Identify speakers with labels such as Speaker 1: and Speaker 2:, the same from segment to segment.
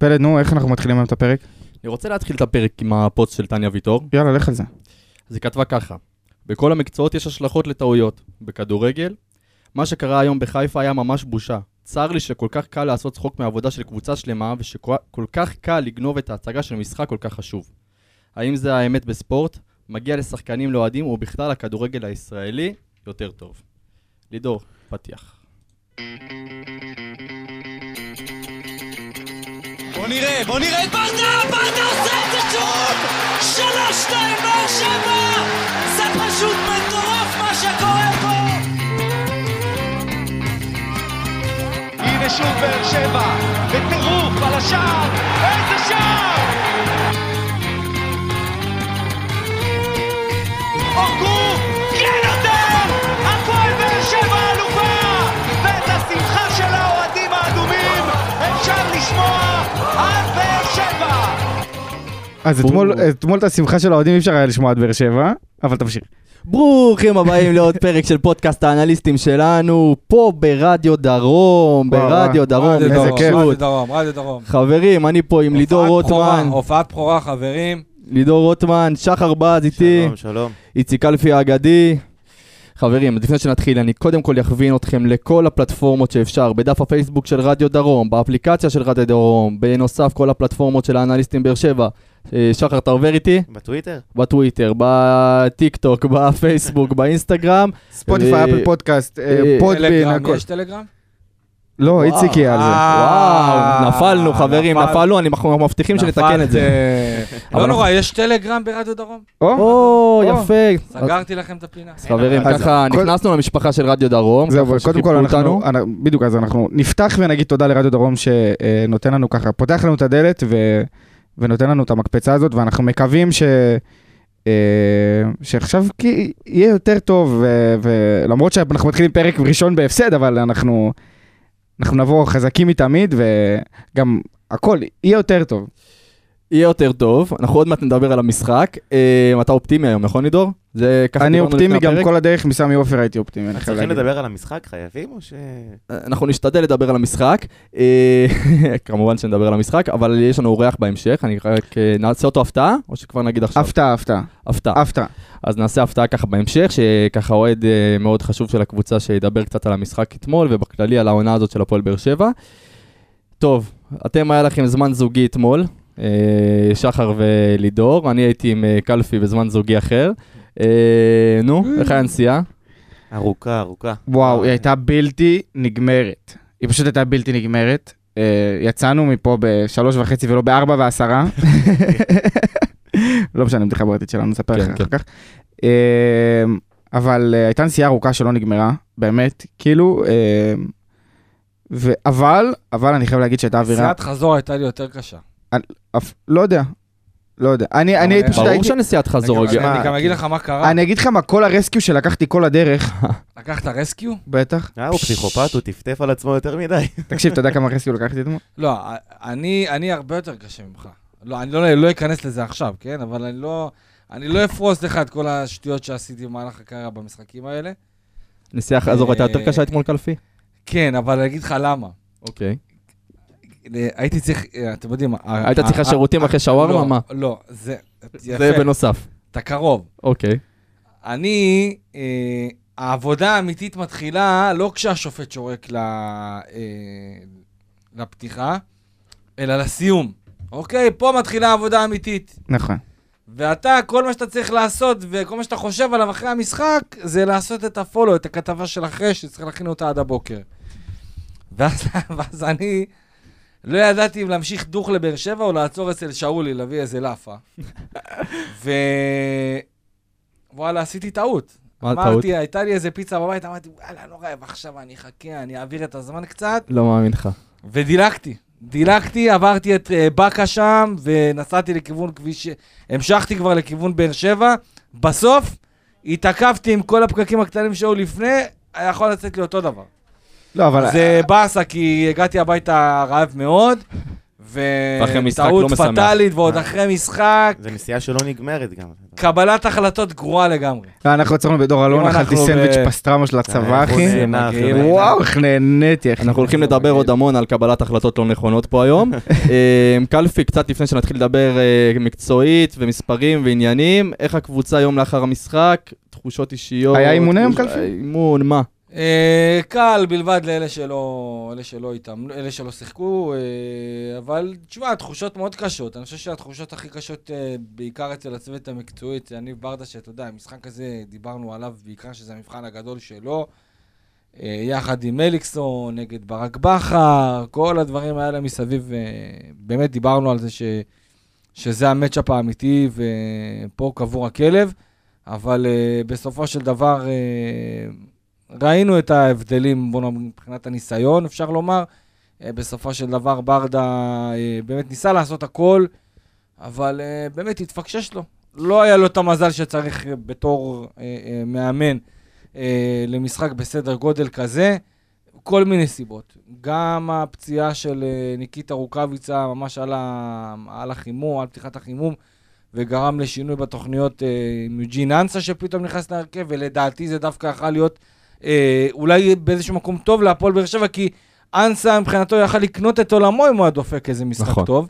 Speaker 1: פלד, נו, איך אנחנו מתחילים היום את הפרק?
Speaker 2: אני רוצה להתחיל את הפרק עם הפוסט של טניה ויטור.
Speaker 1: יאללה, לך על זה.
Speaker 2: אז היא כתבה ככה: בכל המקצועות יש השלכות לטעויות. בכדורגל, מה שקרה היום בחיפה היה ממש בושה. צר לי שכל כך קל לעשות צחוק מעבודה של קבוצה שלמה, ושכל כך קל לגנוב את ההצגה של משחק כל כך חשוב. האם זה האמת בספורט? מגיע לשחקנים לאוהדים ובכלל הכדורגל הישראלי יותר טוב. לידור, פתיח.
Speaker 3: נראה, בוא נראה את ברדה, ברדה עושה את זה שוב! שלוש, שתיים, באר שבע! זה פשוט מטורף מה שקורה פה!
Speaker 4: הנה שוב באר שבע, בטירוף על השער, איזה שער! אורגו,
Speaker 1: אז אתמול, את השמחה של האוהדים אי אפשר היה לשמוע עד באר שבע, אבל תמשיך.
Speaker 2: ברוכים הבאים לעוד פרק של פודקאסט האנליסטים שלנו, פה ברדיו דרום, ברדיו דרום,
Speaker 1: איזה כיף.
Speaker 5: רדיו. דרום, רדיו דרום.
Speaker 2: חברים, אני פה עם לידור רוטמן,
Speaker 5: הופעת בכורה, חברים.
Speaker 2: לידור רוטמן, שחר בז איתי,
Speaker 6: שלום, שלום.
Speaker 2: איציק אלפי האגדי. חברים, לפני שנתחיל, אני קודם כל אכווין אתכם לכל הפלטפורמות שאפשר, בדף הפייסבוק של רדיו דרום, באפליקציה של רדיו דרום, בנוסף כל הפלטפורמות של האנליסטים באר שבע. אה, שחר, אתה עובר איתי?
Speaker 6: בטוויטר?
Speaker 2: בטוויטר, בטיק טוק, בפייסבוק, באינסטגרם.
Speaker 1: ספוטיפיי,
Speaker 2: אה,
Speaker 1: אפל פודקאסט, אה, פודבין.
Speaker 5: יש טלגרם?
Speaker 1: לא, איציק יהיה על זה.
Speaker 5: אה,
Speaker 2: וואו, נפלנו חברים,
Speaker 5: נפל.
Speaker 2: נפלנו, אני אנחנו מבטיחים שנתקן את זה.
Speaker 5: לא נורא, יש טלגרם ברדיו דרום?
Speaker 1: או.
Speaker 2: יפה.
Speaker 5: סגרתי לכם את הפינה.
Speaker 2: אז חברים, ככה נכנסנו למשפחה של רדיו דרום.
Speaker 1: זהו, קודם כל אנחנו, בדיוק, אז אנחנו נפתח ונגיד תודה לרדיו דרום שנותן לנו ככה, פותח לנו את הדלת ונותן לנו את המקפצה הזאת, ואנחנו מקווים ש... אה, שעכשיו יהיה יותר טוב, ולמרות שאנחנו מתחילים פרק ראשון בהפסד, אבל אנחנו, אנחנו נבוא חזקים מתמיד, וגם הכל יהיה יותר טוב.
Speaker 2: יהיה יותר טוב, אנחנו עוד מעט נדבר על המשחק. אה, אתה אופטימי היום, נכון לידור? זה ככה
Speaker 1: אני אופטימי גם. כל הדרך מסמי עופר הייתי אופטימי,
Speaker 6: צריכים. לדבר על המשחק? חייבים או ש...
Speaker 2: אנחנו נשתדל לדבר על המשחק. אה, כמובן שנדבר על המשחק, אבל יש לנו אורח בהמשך, אני רק אה, נעשה אותו הפתעה, או שכבר נגיד עכשיו?
Speaker 1: הפתעה, הפתעה,
Speaker 2: הפתעה.
Speaker 1: הפתעה.
Speaker 2: אז נעשה הפתעה ככה בהמשך, שככה אוהד אה, מאוד חשוב של הקבוצה שידבר קצת על המשחק אתמול, ובכללי על העונה הזאת של הפועל באר שבע. טוב, אתם היה לכם זמן זוגי אתמול, אה, שחר ולידור, אני הייתי עם אה, קלפי בזמן זוגי אחר. אה, נו, איך היה הנסיעה?
Speaker 6: ארוכה, ארוכה.
Speaker 1: וואו, היא הייתה בלתי נגמרת. היא פשוט הייתה בלתי נגמרת. יצאנו מפה בשלוש וחצי ולא בארבע ועשרה. לא משנה, בדיחה בעייתית שלנו, נספר לך
Speaker 2: כן,
Speaker 1: אחר כך. Uh, אבל הייתה נסיעה ארוכה שלא נגמרה, באמת, כאילו, ו- אבל, אבל אני חייב להגיד שהייתה אווירה,
Speaker 5: נסיעת חזור הייתה לי יותר קשה.
Speaker 1: לא יודע, לא יודע. אני אני פשוט
Speaker 2: ברור
Speaker 1: הייתי,
Speaker 2: שהנסיעת חזור
Speaker 5: אני
Speaker 2: הגיעה.
Speaker 5: גם- אני גם אגיד לך מה קרה.
Speaker 1: אני אגיד לך מה, כל הרסקיו שלקחתי כל הדרך,
Speaker 5: לקחת רסקיו?
Speaker 1: בטח.
Speaker 6: אה, הוא פסיכופת, הוא טפטף על עצמו יותר מדי.
Speaker 1: תקשיב, אתה יודע כמה רסקיו לקחתי אתמול?
Speaker 5: לא, אני אני הרבה יותר קשה ממך. לא, אני לא לא אכנס לזה עכשיו, כן? אבל אני לא... אני לא אפרוס לך את כל השטויות שעשיתי במהלך הקריירה במשחקים האלה.
Speaker 2: נסיעה חזור הייתה יותר קשה אתמול קלפי?
Speaker 5: כן, אבל אני אגיד לך למה.
Speaker 2: אוקיי.
Speaker 5: אה, הייתי צריך, אה, אתם יודעים...
Speaker 2: היית צריכה שירותים אחרי שווארמה?
Speaker 5: לא,
Speaker 2: מה?
Speaker 5: לא, זה...
Speaker 2: זה בנוסף.
Speaker 5: אתה קרוב.
Speaker 2: אוקיי.
Speaker 5: אני, אה, העבודה האמיתית מתחילה לא כשהשופט שורק ל, לפתיחה, אלא לסיום. אוקיי? פה מתחילה העבודה האמיתית.
Speaker 1: נכון.
Speaker 5: ואתה, כל מה שאתה צריך לעשות, וכל מה שאתה חושב עליו אחרי המשחק, זה לעשות את הפולו, את הכתבה של אחרי, שצריך להכין אותה עד הבוקר. ואז, ואז אני לא ידעתי אם להמשיך דוך לבאר שבע או לעצור אצל שאולי, להביא איזה לאפה. ו... וואלה, עשיתי טעות.
Speaker 2: מה טעות?
Speaker 5: אמרתי, הייתה לי איזה פיצה בבית, אמרתי, וואלה, לא רעב, עכשיו אני אחכה, אני אעביר את הזמן קצת,
Speaker 2: לא מאמין לך.
Speaker 5: ודילגתי. דילגתי, עברתי את אה, באקה שם, ונסעתי לכיוון כביש... המשכתי כבר לכיוון באר שבע. בסוף, התעכבתי עם כל הפקקים הקטנים שהיו לפני, היה יכול לצאת לי אותו דבר.
Speaker 1: לא, אבל...
Speaker 5: זה באסה, כי הגעתי הביתה רעב מאוד,
Speaker 2: לא
Speaker 5: וטעות
Speaker 2: משמח.
Speaker 5: פטאלית, ועוד
Speaker 6: אה.
Speaker 5: אחרי משחק,
Speaker 6: זה נסיעה שלא נגמרת גם.
Speaker 5: קבלת החלטות גרועה לגמרי.
Speaker 1: אנחנו יצאנו בדור אלון, אכלתי
Speaker 5: אנחנו
Speaker 1: סנדוויץ'
Speaker 5: ב-
Speaker 1: פסטרמה של הצבא,
Speaker 6: אה,
Speaker 1: אחי. וואו, איך נהניתי, אחי.
Speaker 2: אנחנו הולכים לדבר עוד המון על קבלת החלטות לא נכונות פה היום. אה, קלפי, קצת לפני שנתחיל לדבר מקצועית ומספרים ועניינים, איך הקבוצה היום לאחר המשחק, תחושות אישיות.
Speaker 1: היה אימון היום, קלפי?
Speaker 2: אימון, מה?
Speaker 5: אה, קל בלבד לאלה שלא, אלה שלא איתם, אלה שלא שיחקו, אה, אבל תשמע, תחושות מאוד קשות. אני חושב שהתחושות הכי קשות, אה, בעיקר אצל הצוות המקצועי, אצל יניב ברדה, שאתה יודע, המשחק הזה, דיברנו עליו בעיקר שזה המבחן הגדול שלו, אה, יחד עם מליקסון, נגד ברק בכר, כל הדברים האלה מסביב, אה, באמת דיברנו על זה ש, שזה המצ'אפ האמיתי, ופה קבור הכלב. אבל uh, בסופו של דבר uh, ראינו את ההבדלים, בוא נאמר, מבחינת הניסיון, אפשר לומר. Uh, בסופו של דבר ברדה uh, באמת ניסה לעשות הכל, אבל uh, באמת התפקשש לו. לא היה לו את המזל שצריך בתור מאמן למשחק בסדר גודל כזה, כל מיני סיבות. גם הפציעה של ניקיטה רוקאביצה ממש על, ה, על החימום, על פתיחת החימום, וגרם לשינוי בתוכניות אה, עם יוג'ין אנסה שפתאום נכנס להרכב, ולדעתי זה דווקא יכול להיות אה, אולי באיזשהו מקום טוב להפועל באר שבע, כי אנסה מבחינתו יכל לקנות את עולמו אם הוא היה דופק איזה משחק
Speaker 2: נכון.
Speaker 5: טוב.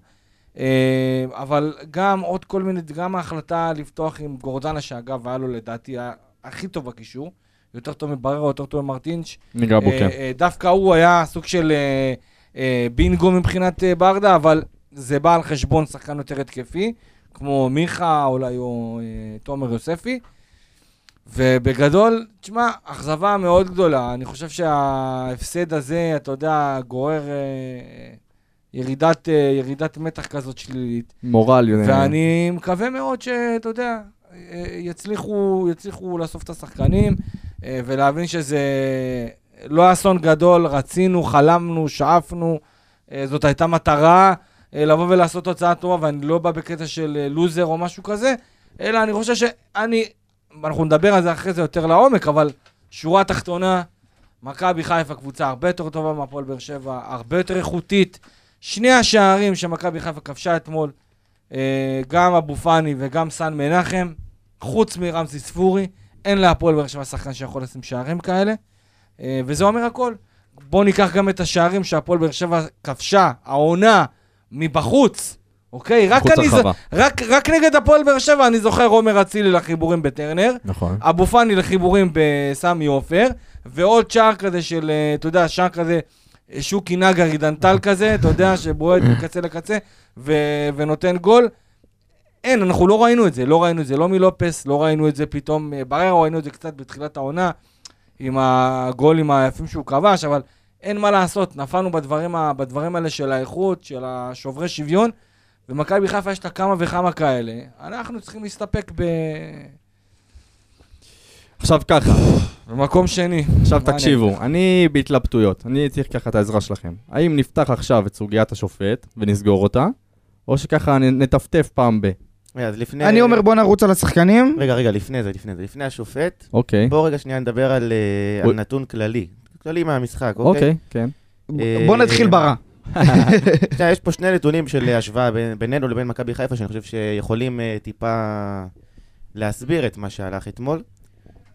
Speaker 5: אה, אבל גם עוד כל מיני, גם ההחלטה לפתוח עם גורדנה, שאגב היה לו לדעתי הכי טוב בקישור, יותר טוב מבררה, יותר טוב ממרטינש.
Speaker 2: ניגע בו,
Speaker 5: אה,
Speaker 2: כן.
Speaker 5: אה, דווקא הוא היה סוג של אה, אה, בינגו מבחינת אה, ברדה, אבל זה בא על חשבון שחקן יותר התקפי, כמו מיכה אולי או אה, תומר יוספי. ובגדול, תשמע, אכזבה מאוד גדולה. אני חושב שההפסד הזה, אתה יודע, גורר אה, ירידת, אה, ירידת מתח כזאת שלילית.
Speaker 2: מורל. אה,
Speaker 5: ואני מקווה מאוד שאתה יודע, אה, יצליחו, יצליחו לאסוף את השחקנים אה, ולהבין שזה לא אסון גדול, רצינו, חלמנו, שאפנו, אה, זאת הייתה מטרה אה, לבוא ולעשות תוצאה טובה, ואני לא בא בקטע של אה, לוזר או משהו כזה, אלא אני חושב שאני, אנחנו נדבר על זה אחרי זה יותר לעומק, אבל שורה תחתונה, מכבי חיפה קבוצה הרבה יותר טובה מהפועל באר שבע, הרבה יותר איכותית. שני השערים שמכבי חיפה כבשה אתמול, אה, גם אבו פאני וגם סן מנחם, חוץ מרמזי ספורי, אין להפועל באר שבע שחקן שיכול לשים שערים כאלה, אה, וזה אומר הכל. בואו ניקח גם את השערים שהפועל באר שבע כבשה, העונה, מבחוץ, אוקיי? רק, אני, ז-. רק, רק נגד הפועל באר שבע אני זוכר עומר אצילי לחיבורים בטרנר,
Speaker 2: נכון.
Speaker 5: אבו פאני לחיבורים בסמי עופר, ועוד שער כזה של, אה, אתה יודע, שער כזה, שוקי נגרי דנטל כזה, אתה יודע, שבועט מקצה לקצה, ו- ונותן גול. אין, אנחנו לא ראינו את זה, לא ראינו את זה, לא מלופס, לא ראינו את זה פתאום, אה, בררה ראינו את זה קצת בתחילת העונה, עם הגולים היפים שהוא כבש, אבל אין מה לעשות, נפלנו בדברים, ה- בדברים האלה של האיכות, של השוברי שוויון, ומכבי חיפה יש לה כמה וכמה כאלה. אנחנו צריכים להסתפק ב...
Speaker 2: עכשיו ככה,
Speaker 5: במקום שני.
Speaker 2: עכשיו
Speaker 5: אני
Speaker 2: תקשיבו,
Speaker 5: לך?
Speaker 2: אני בהתלבטויות, אני צריך ככה את העזרה שלכם. האם נפתח עכשיו את סוגיית השופט ונסגור אותה, או שככה נטפטף פעם ב...
Speaker 6: רגע, אז לפני...
Speaker 1: אני אומר בוא נרוץ על השחקנים.
Speaker 6: רגע, רגע, לפני זה, לפני זה. לפני השופט,
Speaker 2: אוקיי.
Speaker 6: בואו רגע שנייה נדבר על אה, על. נתון כללי. כללי מהמשחק, אוקיי?
Speaker 2: אוקיי, כן.
Speaker 6: אה,
Speaker 1: בוא נתחיל ברע.
Speaker 6: יש פה שני נתונים של השוואה בינינו לבין מכבי חיפה, שאני חושב שיכולים אה, טיפה להסביר את מה שהלך אתמול.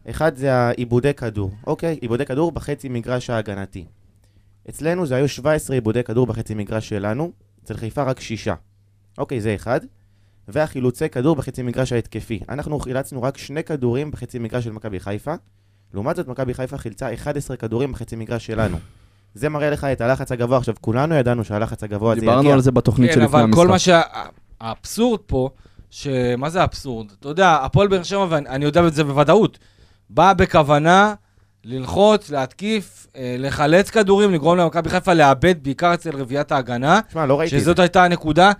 Speaker 6: אחד זה העיבודי כדור, אוקיי? עיבודי כדור בחצי מגרש ההגנתי. אצלנו זה היו 17 עיבודי כדור בחצי מגרש שלנו, אצל חיפה רק שישה. אוקיי, זה אחד. והחילוצי כדור בחצי מגרש ההתקפי. אנחנו חילצנו רק שני כדורים בחצי מגרש של מכבי חיפה. לעומת זאת, מכבי חיפה חילצה 11 כדורים בחצי מגרש שלנו. זה מראה לך את הלחץ הגבוה. עכשיו, כולנו ידענו שהלחץ הגבוה הזה יגיע.
Speaker 2: דיברנו על זה בתוכנית
Speaker 5: כן,
Speaker 2: שלפני
Speaker 5: אבל
Speaker 2: המשחק.
Speaker 5: כל מה שה... האבסורד פה, שמה זה האבסורד? אתה יודע, הפועל באר שבע, ואני יודע את זה בוודאות, באה בכוונה ללחוץ, להתקיף, אה, לחלץ כדורים, לגרום למכבי חיפה לאבד, בעיקר אצל רביעיית ההגנה,
Speaker 6: שמע, לא ראיתי את זה.
Speaker 5: שזאת הייתה הנקודה.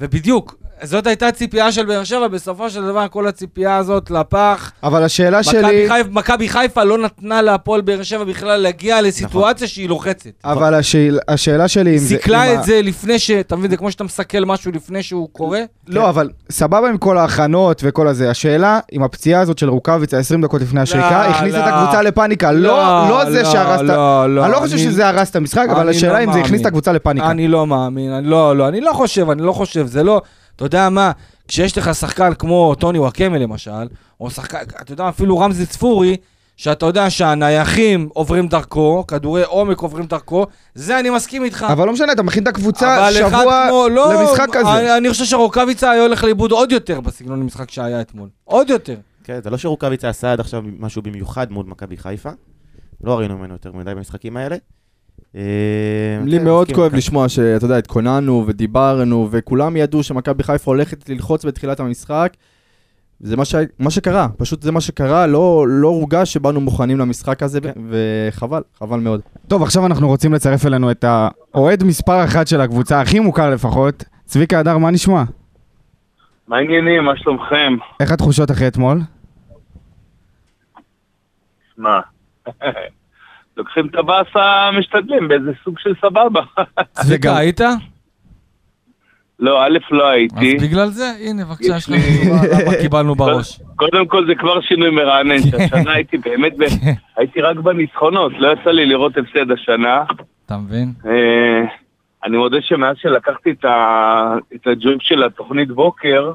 Speaker 5: ובדיוק, זאת הייתה הציפייה של באר שבע, בסופו של דבר כל הציפייה הזאת לפח.
Speaker 1: אבל השאלה
Speaker 5: מכבי
Speaker 1: שלי...
Speaker 5: חיפ- מכבי חיפה לא נתנה להפועל באר שבע בכלל להגיע לסיטואציה שהיא לוחצת.
Speaker 1: אבל השאל, השאלה שלי אם זה...
Speaker 5: סיכלה את זה לפני ש... אתה מבין, זה כמו שאתה מסכל משהו לפני שהוא קורה.
Speaker 1: לא, אבל סבבה עם כל ההכנות וכל הזה. השאלה, אם הפציעה הזאת של רוקאביצה 20 דקות לפני השריקה, הכניס את
Speaker 5: לא.
Speaker 1: הקבוצה לפאניקה. לא, לא זה שהרס את...
Speaker 5: לא, לא,
Speaker 1: אני לא חושב שזה הרס את המשחק, אבל
Speaker 5: אני
Speaker 1: השאלה
Speaker 5: לא
Speaker 1: אם זה הכניס את. הקבוצה לפאניקה.
Speaker 5: אני לא מאמין, אני לא, לא, אני לא חושב, אני לא חושב, זה לא, אתה יודע מה, כשיש לך שחקן כמו טוני וואקמה למשל, או שחקן, אתה יודע, אפילו רמזי צפורי, שאתה יודע שהנייחים עוברים דרכו, כדורי עומק עוברים דרכו, זה אני מסכים איתך.
Speaker 1: אבל לא משנה, אתה מכין את הקבוצה שבוע
Speaker 5: כמו- לא,
Speaker 1: למשחק כזה.
Speaker 5: אני, אני חושב שרוקאביצה היה הולך לאיבוד עוד יותר בסגנון המשחק שהיה אתמול. עוד יותר.
Speaker 6: כן, זה לא שרוקאביצה עשה עד עכשיו משהו במיוחד מול מכבי חיפה. לא ראינו ממנו יותר מדי במשחקים האלה. אה,
Speaker 2: לי
Speaker 6: כן,
Speaker 2: מאוד
Speaker 6: מסכים
Speaker 2: כואב
Speaker 6: איתך.
Speaker 2: לשמוע שאתה יודע, התכוננו ודיברנו, וכולם ידעו שמכבי חיפה הולכת ללחוץ בתחילת המשחק. זה מה, ש... מה שקרה, פשוט זה מה שקרה, לא, לא הורגש שבאנו מוכנים למשחק הזה, וחבל, חבל מאוד.
Speaker 1: טוב, עכשיו אנחנו רוצים לצרף אלינו את האוהד מספר אחת של הקבוצה, הכי מוכר לפחות. צביקה הדר, מה נשמע?
Speaker 7: מה העניינים? מה שלומכם?
Speaker 1: איך התחושות אחרי אתמול?
Speaker 7: מה? לוקחים את הבאסה, משתדלים באיזה סוג של סבבה.
Speaker 5: צביקה, היית?
Speaker 7: לא, א', לא
Speaker 5: אז
Speaker 7: הייתי.
Speaker 5: בגלל זה, הנה, בבקשה, יש לנו תשובה למה קיבלנו בראש.
Speaker 7: קודם כל זה כבר שינוי מרענן, שהשנה הייתי באמת, ב- הייתי רק בניצחונות, לא יצא לי לראות הפסד השנה.
Speaker 5: אתה מבין?
Speaker 7: אה, אני מודה שמאז שלקחתי את ה- את הג'ויב של התוכנית בוקר,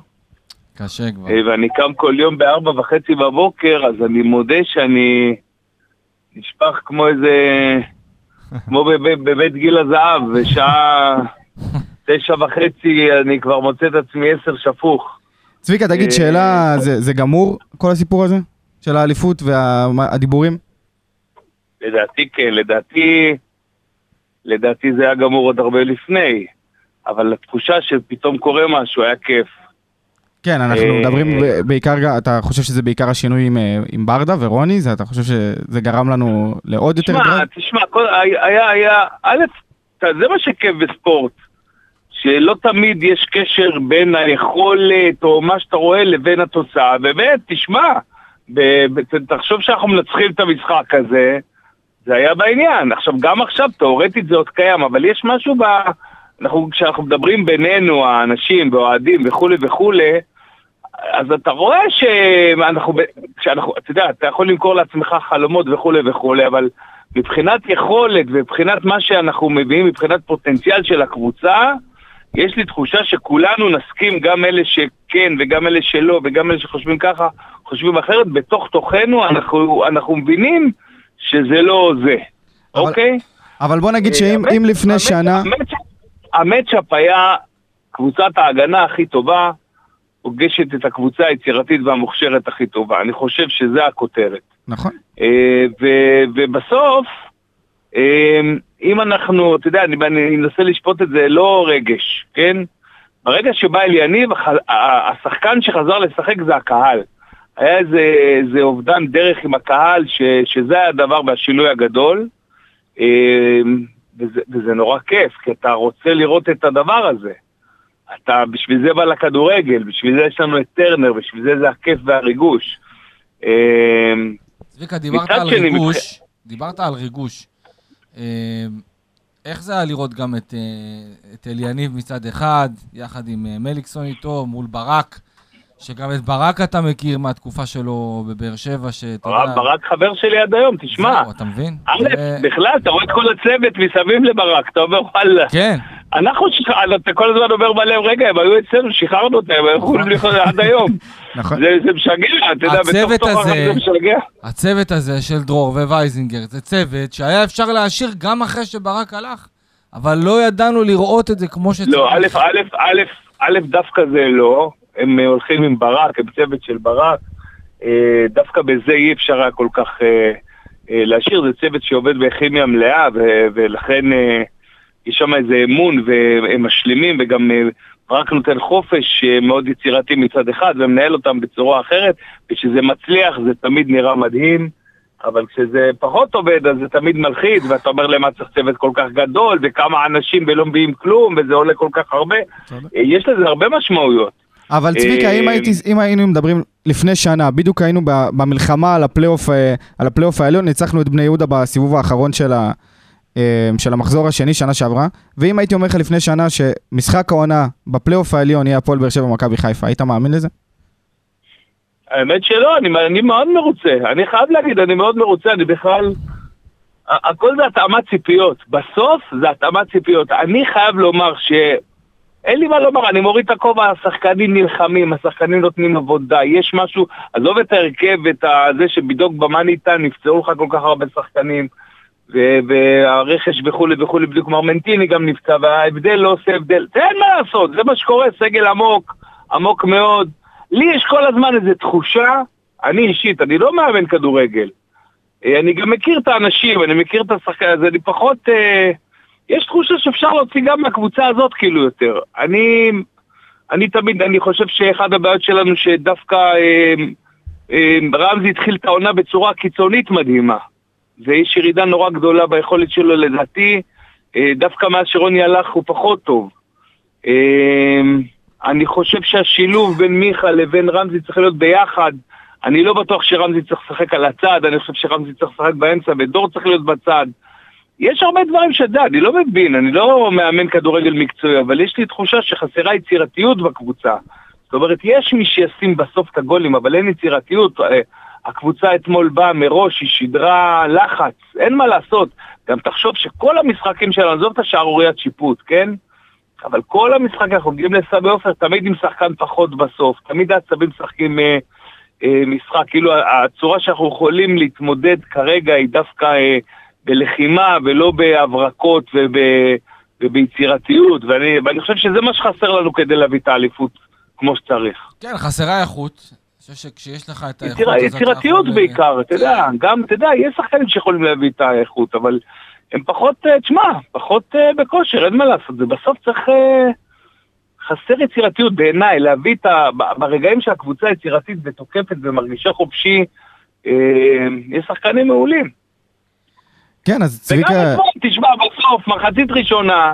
Speaker 5: קשה כבר.
Speaker 7: אה, ואני קם כל יום בארבע וחצי בבוקר, אז אני מודה שאני נשפך כמו איזה... כמו בב- בבית גיל הזהב, ושעה תשע וחצי אני כבר מוצא את עצמי עשר שפוך.
Speaker 1: צביקה, תגיד,
Speaker 7: אה,
Speaker 1: שאלה, זה זה גמור, כל הסיפור הזה? של האליפות והדיבורים?
Speaker 7: לדעתי כן, לדעתי... לדעתי זה היה גמור עוד הרבה לפני, אבל התחושה שפתאום קורה משהו היה כיף.
Speaker 1: כן, אנחנו
Speaker 7: אה,
Speaker 1: מדברים ב- בעיקר, אתה חושב שזה בעיקר השינוי עם, אה, עם ברדה ורוני? זה, אתה חושב שזה גרם לנו לעוד יותר
Speaker 7: תשמע? תשמע, כל- היה, היה, א', זה מה שכיף בספורט, שלא תמיד יש קשר בין היכולת או מה שאתה רואה לבין התוצאה. באמת, תשמע, תחשוב שאנחנו מנצחים את המשחק הזה, זה היה בעניין. עכשיו, גם עכשיו, תאורטית זה עוד קיים, אבל יש משהו ב... אנחנו, כשאנחנו מדברים בינינו, האנשים ואוהדים וכולי וכולי, אז אתה רואה שאנחנו, כשאנחנו, אתה יודע, אתה יכול למכור לעצמך חלומות וכולי וכולי, אבל מבחינת יכולת ומבחינת מה שאנחנו מביאים, מבחינת פוטנציאל של הקבוצה, יש לי תחושה שכולנו נסכים, גם אלה שכן וגם אלה שלא וגם אלה שחושבים ככה, חושבים אחרת, בתוך תוכנו אנחנו, אנחנו מבינים שזה לא זה,
Speaker 1: אבל-
Speaker 7: אוקיי?
Speaker 1: אבל בוא נגיד שאם
Speaker 7: המצ'-
Speaker 1: לפני
Speaker 7: המצ'-
Speaker 1: שנה...
Speaker 7: המצ'- המצ'אפ היה קבוצת ההגנה הכי טובה, פוגשת את הקבוצה היצירתית והמוכשרת הכי טובה. אני חושב שזה הכותרת.
Speaker 1: נכון.
Speaker 7: אה, ו- ובסוף, אה, אם אנחנו, אתה יודע, אני, אני אנסה לשפוט את זה לא רגש, כן? ברגע שבא אליניב, הח- ה- השחקן שחזר לשחק זה הקהל. היה איזה, איזה אובדן דרך עם הקהל, ש, שזה היה הדבר והשינוי הגדול. אה, וזה, וזה נורא כיף, כי אתה רוצה לראות את הדבר הזה. אתה, בשביל זה בא לכדורגל, בשביל זה יש לנו את טרנר, בשביל זה זה הכיף והריגוש. אה,
Speaker 5: צביקה, דיברת על
Speaker 7: שני,
Speaker 5: ריגוש, דיברת על ריגוש. איך זה היה לראות גם את, אה, את אליניב מצד אחד, יחד עם אה, מליקסון איתו, מול ברק, שגם את ברק אתה מכיר מהתקופה שלו בבאר שבע, שאתה
Speaker 7: ברק, ברק חבר שלי עד היום, תשמע.
Speaker 5: זהו, אתה מבין?
Speaker 7: א', בכלל, אתה רואה את כל הצוות מסביב לברק, אתה אומר וואלה.
Speaker 5: כן,
Speaker 7: אנחנו, אתה כל הזמן אומר בלב, רגע, הם היו אצלנו, שחררנו אותם, הם יכולים לחיות עד היום.
Speaker 1: נכון.
Speaker 7: זה משגע, אתה יודע, בתוך תוך זה משגע.
Speaker 5: הצוות הזה של דרור ווייזינגר, זה צוות שהיה אפשר להשאיר גם אחרי שברק הלך, אבל לא ידענו לראות את זה כמו שצריך.
Speaker 7: לא, א', א', א', א', דווקא זה לא, הם אה, הולכים עם ברק, הם צוות של ברק, אה, דווקא בזה אי אפשר היה כל כך אה, להשאיר, זה צוות שעובד בכימיה מלאה, ולכן יש שם איזה אמון, והם משלימים, וגם ברק נותן חופש מאוד יצירתי מצד אחד, ומנהל אותם בצורה אחרת, וכשזה מצליח זה תמיד נראה מדהים. אבל כשזה פחות עובד, אז זה תמיד מלחיץ, ואתה אומר למה צריך צוות כל כך גדול, וכמה אנשים ולא מביאים כלום, וזה עולה כל כך הרבה. יש לזה הרבה משמעויות.
Speaker 1: אבל צביקה, אם,
Speaker 7: אה,
Speaker 1: הייתי, אם היינו מדברים לפני שנה, בדיוק היינו במלחמה על הפלייאוף, אה, על הפלייאוף העליון, ניצחנו את בני יהודה בסיבוב האחרון של, ה, אה, של המחזור השני, שנה שעברה, ואם הייתי אומר לך לפני שנה שמשחק העונה בפלייאוף העליון יהיה הפועל באר שבע ומכבי חיפה, היית מאמין לזה?
Speaker 7: האמת שלא, אני, אני מאוד מרוצה. אני חייב להגיד, אני מאוד מרוצה, אני בכלל... הכל זה התאמת ציפיות. בסוף זה התאמת ציפיות. אני חייב לומר ש... אין לי מה לומר, אני מוריד את הכובע, השחקנים נלחמים, השחקנים נותנים עבודה, יש משהו, עזוב את ההרכב, את זה שבדיוק במאניטה נפצעו לך כל כך הרבה שחקנים, והרכש וכולי וכולי, בדיוק מרמנטיני גם נפצע, וההבדל לא עושה הבדל, זה אין מה לעשות, זה מה שקורה, סגל עמוק, עמוק מאוד. לי יש כל הזמן איזו תחושה, אני אישית, אני לא מאמן כדורגל. אה, אני גם מכיר את האנשים, אני מכיר את השחקן, אז אני פחות... אה, יש תחושה שאפשר להוציא גם מהקבוצה הזאת כאילו יותר. אני, אני תמיד, אני חושב שאחד הבעיות שלנו שדווקא אה, אה, רמזי התחיל את העונה בצורה קיצונית מדהימה. ויש ירידה נורא גדולה ביכולת שלו לדעתי, אה, דווקא מאז שרוני הלך הוא פחות טוב. אה, אני חושב שהשילוב בין מיכה לבין רמזי צריך להיות ביחד. אני לא בטוח שרמזי צריך לשחק על הצד, אני חושב שרמזי צריך לשחק באמצע ודור צריך להיות בצד. יש הרבה דברים שאתה אני לא מבין, אני לא מאמן כדורגל מקצועי, אבל יש לי תחושה שחסרה יצירתיות בקבוצה. זאת אומרת, יש מי שישים בסוף את הגולים, אבל אין יצירתיות. אה, הקבוצה אתמול באה מראש, היא שידרה לחץ, אין מה לעשות. גם תחשוב שכל המשחקים שלנו, עזוב את השערוריית שיפוט, כן? אבל כל המשחק, אנחנו מגיעים לסמי עופר, תמיד עם שחקן פחות בסוף, תמיד העצבים משחקים אה, אה, משחק, כאילו הצורה שאנחנו יכולים להתמודד כרגע היא דווקא אה, בלחימה ולא בהברקות וב, וביצירתיות, ואני, ואני חושב שזה מה שחסר לנו כדי להביא את האליפות כמו שצריך.
Speaker 5: כן, חסרה איכות. אני חושב שכשיש לך את האיכות הזאת...
Speaker 7: יצירתיות בעיקר, אתה יודע, גם, אתה יודע, יש שחקנים שיכולים להביא את האיכות, אבל הם פחות, אה, תשמע, פחות אה, בכושר, אין מה לעשות, זה בסוף צריך... אה, חסר יצירתיות בעיניי, להביא את ה... ברגעים שהקבוצה יצירתית ותוקפת ומרגישה חופשי, אה, יש שחקנים מעולים.
Speaker 1: כן, אז
Speaker 7: וגם
Speaker 1: צביקה...
Speaker 7: אתמול, תשמע, בסוף, מחצית ראשונה,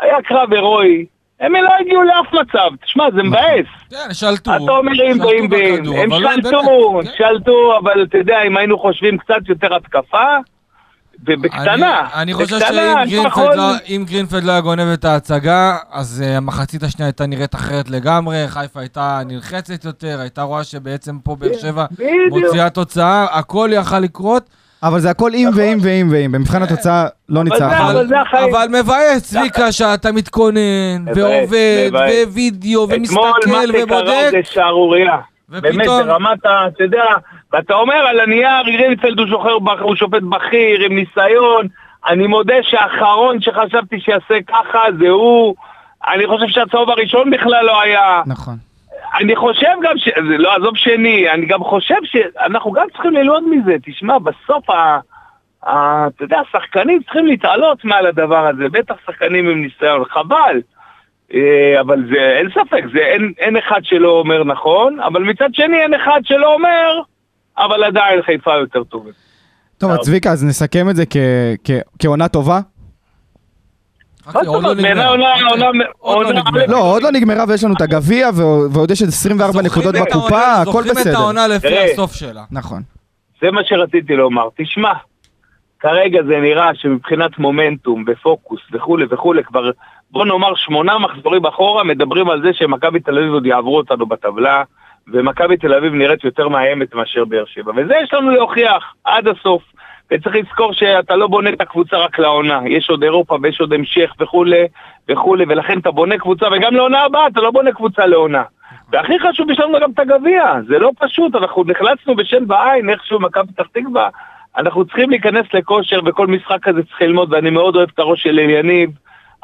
Speaker 7: היה קרב הירואי, הם לא הגיעו לאף מצב, תשמע, זה מבאס.
Speaker 5: כן, שלטו.
Speaker 7: אתה אומר אם
Speaker 5: שלטו
Speaker 7: באים באים,
Speaker 5: בכדור,
Speaker 7: הם
Speaker 5: לא
Speaker 7: שלטו,
Speaker 5: כן.
Speaker 7: שלטו, אבל אתה יודע, אם היינו חושבים קצת יותר התקפה, ובקטנה,
Speaker 5: אני, אני חושב
Speaker 7: בקטנה,
Speaker 5: שאם
Speaker 7: נכון.
Speaker 5: גרינפלד, לא, גרינפלד לא היה גונב את ההצגה, אז uh, המחצית השנייה הייתה נראית אחרת לגמרי, חיפה הייתה נלחצת יותר, הייתה רואה שבעצם פה באר שבע. מוציאה תוצאה, הכל יכל לקרות,
Speaker 1: אבל זה הכל אם ואם ואם ואם, במבחן התוצאה לא ניצחנו.
Speaker 7: אבל זה החיים.
Speaker 5: אבל מבאס, צביקה, שאתה מתכונן, ועובד. ווידאו,
Speaker 7: אתמול
Speaker 5: ומסתכל
Speaker 7: מה שקרה
Speaker 5: ובודק,
Speaker 7: זה שערורייה. באמת, ברמת ה... אתה יודע, ואתה אומר על הנייר, בכ- הוא שופט בכיר, עם ניסיון. אני מודה שהאחרון שחשבתי שיעשה ככה זה הוא. אני חושב שהצהוב הראשון בכלל לא היה.
Speaker 1: נכון.
Speaker 7: אני חושב גם ש... לא, עזוב שני, אני גם חושב שאנחנו גם צריכים ללמוד מזה. תשמע, בסוף ה... ה... אתה יודע, השחקנים צריכים להתעלות מעל הדבר הזה, בטח שחקנים עם ניסיון, חבל. אה, אבל זה, אין ספק, זה, אין, אין אחד שלא אומר נכון, אבל מצד שני אין אחד שלא אומר, אבל עדיין חיפה יותר טובה.
Speaker 1: טוב, צביקה, אז נסכם את זה כעונה טובה?
Speaker 5: חכה,
Speaker 7: מה זאת
Speaker 5: עוד לא עוד לא נגמר.
Speaker 1: לא, עוד לא נגמרה ויש לנו את הגביע ועוד יש 24
Speaker 5: זוכרים
Speaker 1: נקודות בקופה, הכל
Speaker 5: זוכרים את
Speaker 1: בסדר.
Speaker 5: העונה לפי. הסוף שלה.
Speaker 1: נכון.
Speaker 7: זה מה שרציתי לומר. תשמע, כרגע זה נראה שמבחינת מומנטום ופוקוס וכולי וכולי, כבר בוא נאמר שמונה מחזורים אחורה מדברים על זה שמכבי תל אביב עוד יעברו אותנו בטבלה, ומכבי תל אביב נראית יותר מאיימת מאשר באר שבע. וזה יש לנו להוכיח עד הסוף. וצריך לזכור שאתה לא בונה את הקבוצה רק לעונה, יש עוד אירופה ויש עוד המשך וכולי וכולי, ולכן אתה בונה קבוצה, וגם לעונה הבאה אתה לא בונה קבוצה לעונה. והכי חשוב, יש לנו גם את הגביע, זה לא פשוט, אנחנו נחלצנו בשן ועין, איכשהו מכבי פתח תקווה, אנחנו צריכים להיכנס לכושר, וכל משחק כזה צריך ללמוד, ואני מאוד אוהב את הראש של אליניב,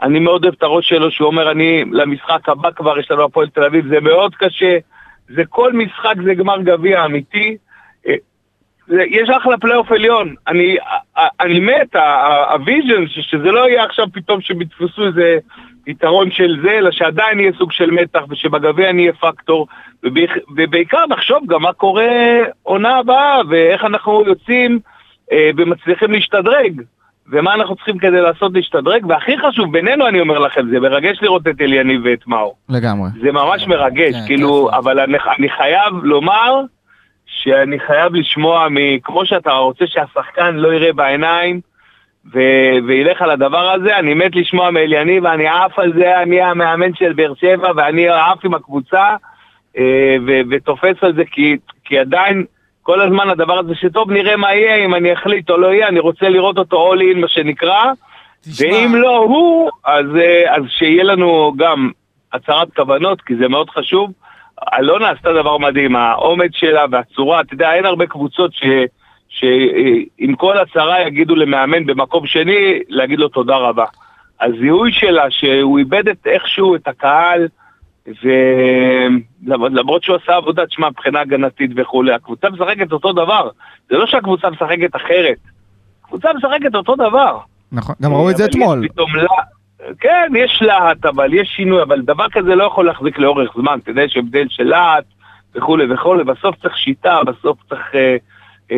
Speaker 7: אני מאוד אוהב את הראש שלו, שהוא אומר, אני, למשחק הבא כבר, יש לנו הפועל תל אביב, זה מאוד קשה, זה כל משחק זה גמר גביע אמיתי. אה, יש אחלה פלייאוף עליון, אני, אני מת, הוויז'ן, שזה לא יהיה עכשיו פתאום שביטפסו איזה יתרון של זה, אלא שעדיין יהיה סוג של מתח ושבגביע נהיה פקטור, ובעיק- ובעיקר נחשוב גם מה קורה עונה הבאה ואיך אנחנו יוצאים אה, ומצליחים להשתדרג. ומה אנחנו צריכים כדי לעשות להשתדרג, והכי חשוב, בינינו אני אומר לכם, זה מרגש לראות את אליניב ואת מאור.
Speaker 1: לגמרי.
Speaker 7: זה ממש מרגש,
Speaker 5: כן,
Speaker 7: כאילו,
Speaker 5: כיף.
Speaker 7: אבל אני, אני חייב לומר שאני חייב לשמוע, כמו שאתה רוצה שהשחקן לא יראה בעיניים ו, וילך על הדבר הזה, אני מת לשמוע מאליניב, ואני עף על זה, אני המאמן של באר שבע, ואני עף עם הקבוצה, אה, ו, ותופס על זה, כי, כי עדיין כל הזמן הדבר הזה שטוב, נראה מה יהיה, אם אני אחליט או לא יהיה, אני רוצה לראות אותו all in, מה שנקרא.
Speaker 5: תשמע,
Speaker 7: ואם לא הוא, אז, אה, אז שיהיה לנו גם הצהרת כוונות, כי זה מאוד חשוב. אלונה עשתה דבר מדהים, האומץ שלה והצורה, אתה יודע, אין הרבה קבוצות ש... שעם כל הצהרה יגידו למאמן במקום שני, להגיד לו תודה רבה. הזיהוי שלה, שהוא איבד את איכשהו את הקהל, ולמרות שהוא עשה עבודה, תשמע, מבחינה הגנתית וכולי, הקבוצה משחקת אותו דבר. זה לא שהקבוצה משחקת אחרת, הקבוצה משחקת אותו דבר.
Speaker 1: נכון, גם ראו את זה אתמול.
Speaker 7: פתאום לה... כן, יש להט, אבל יש שינוי, אבל דבר כזה לא יכול להחזיק לאורך זמן, אתה יודע, יש הבדל של להט וכולי וכולי, בסוף צריך שיטה, בסוף צריך אה, אה,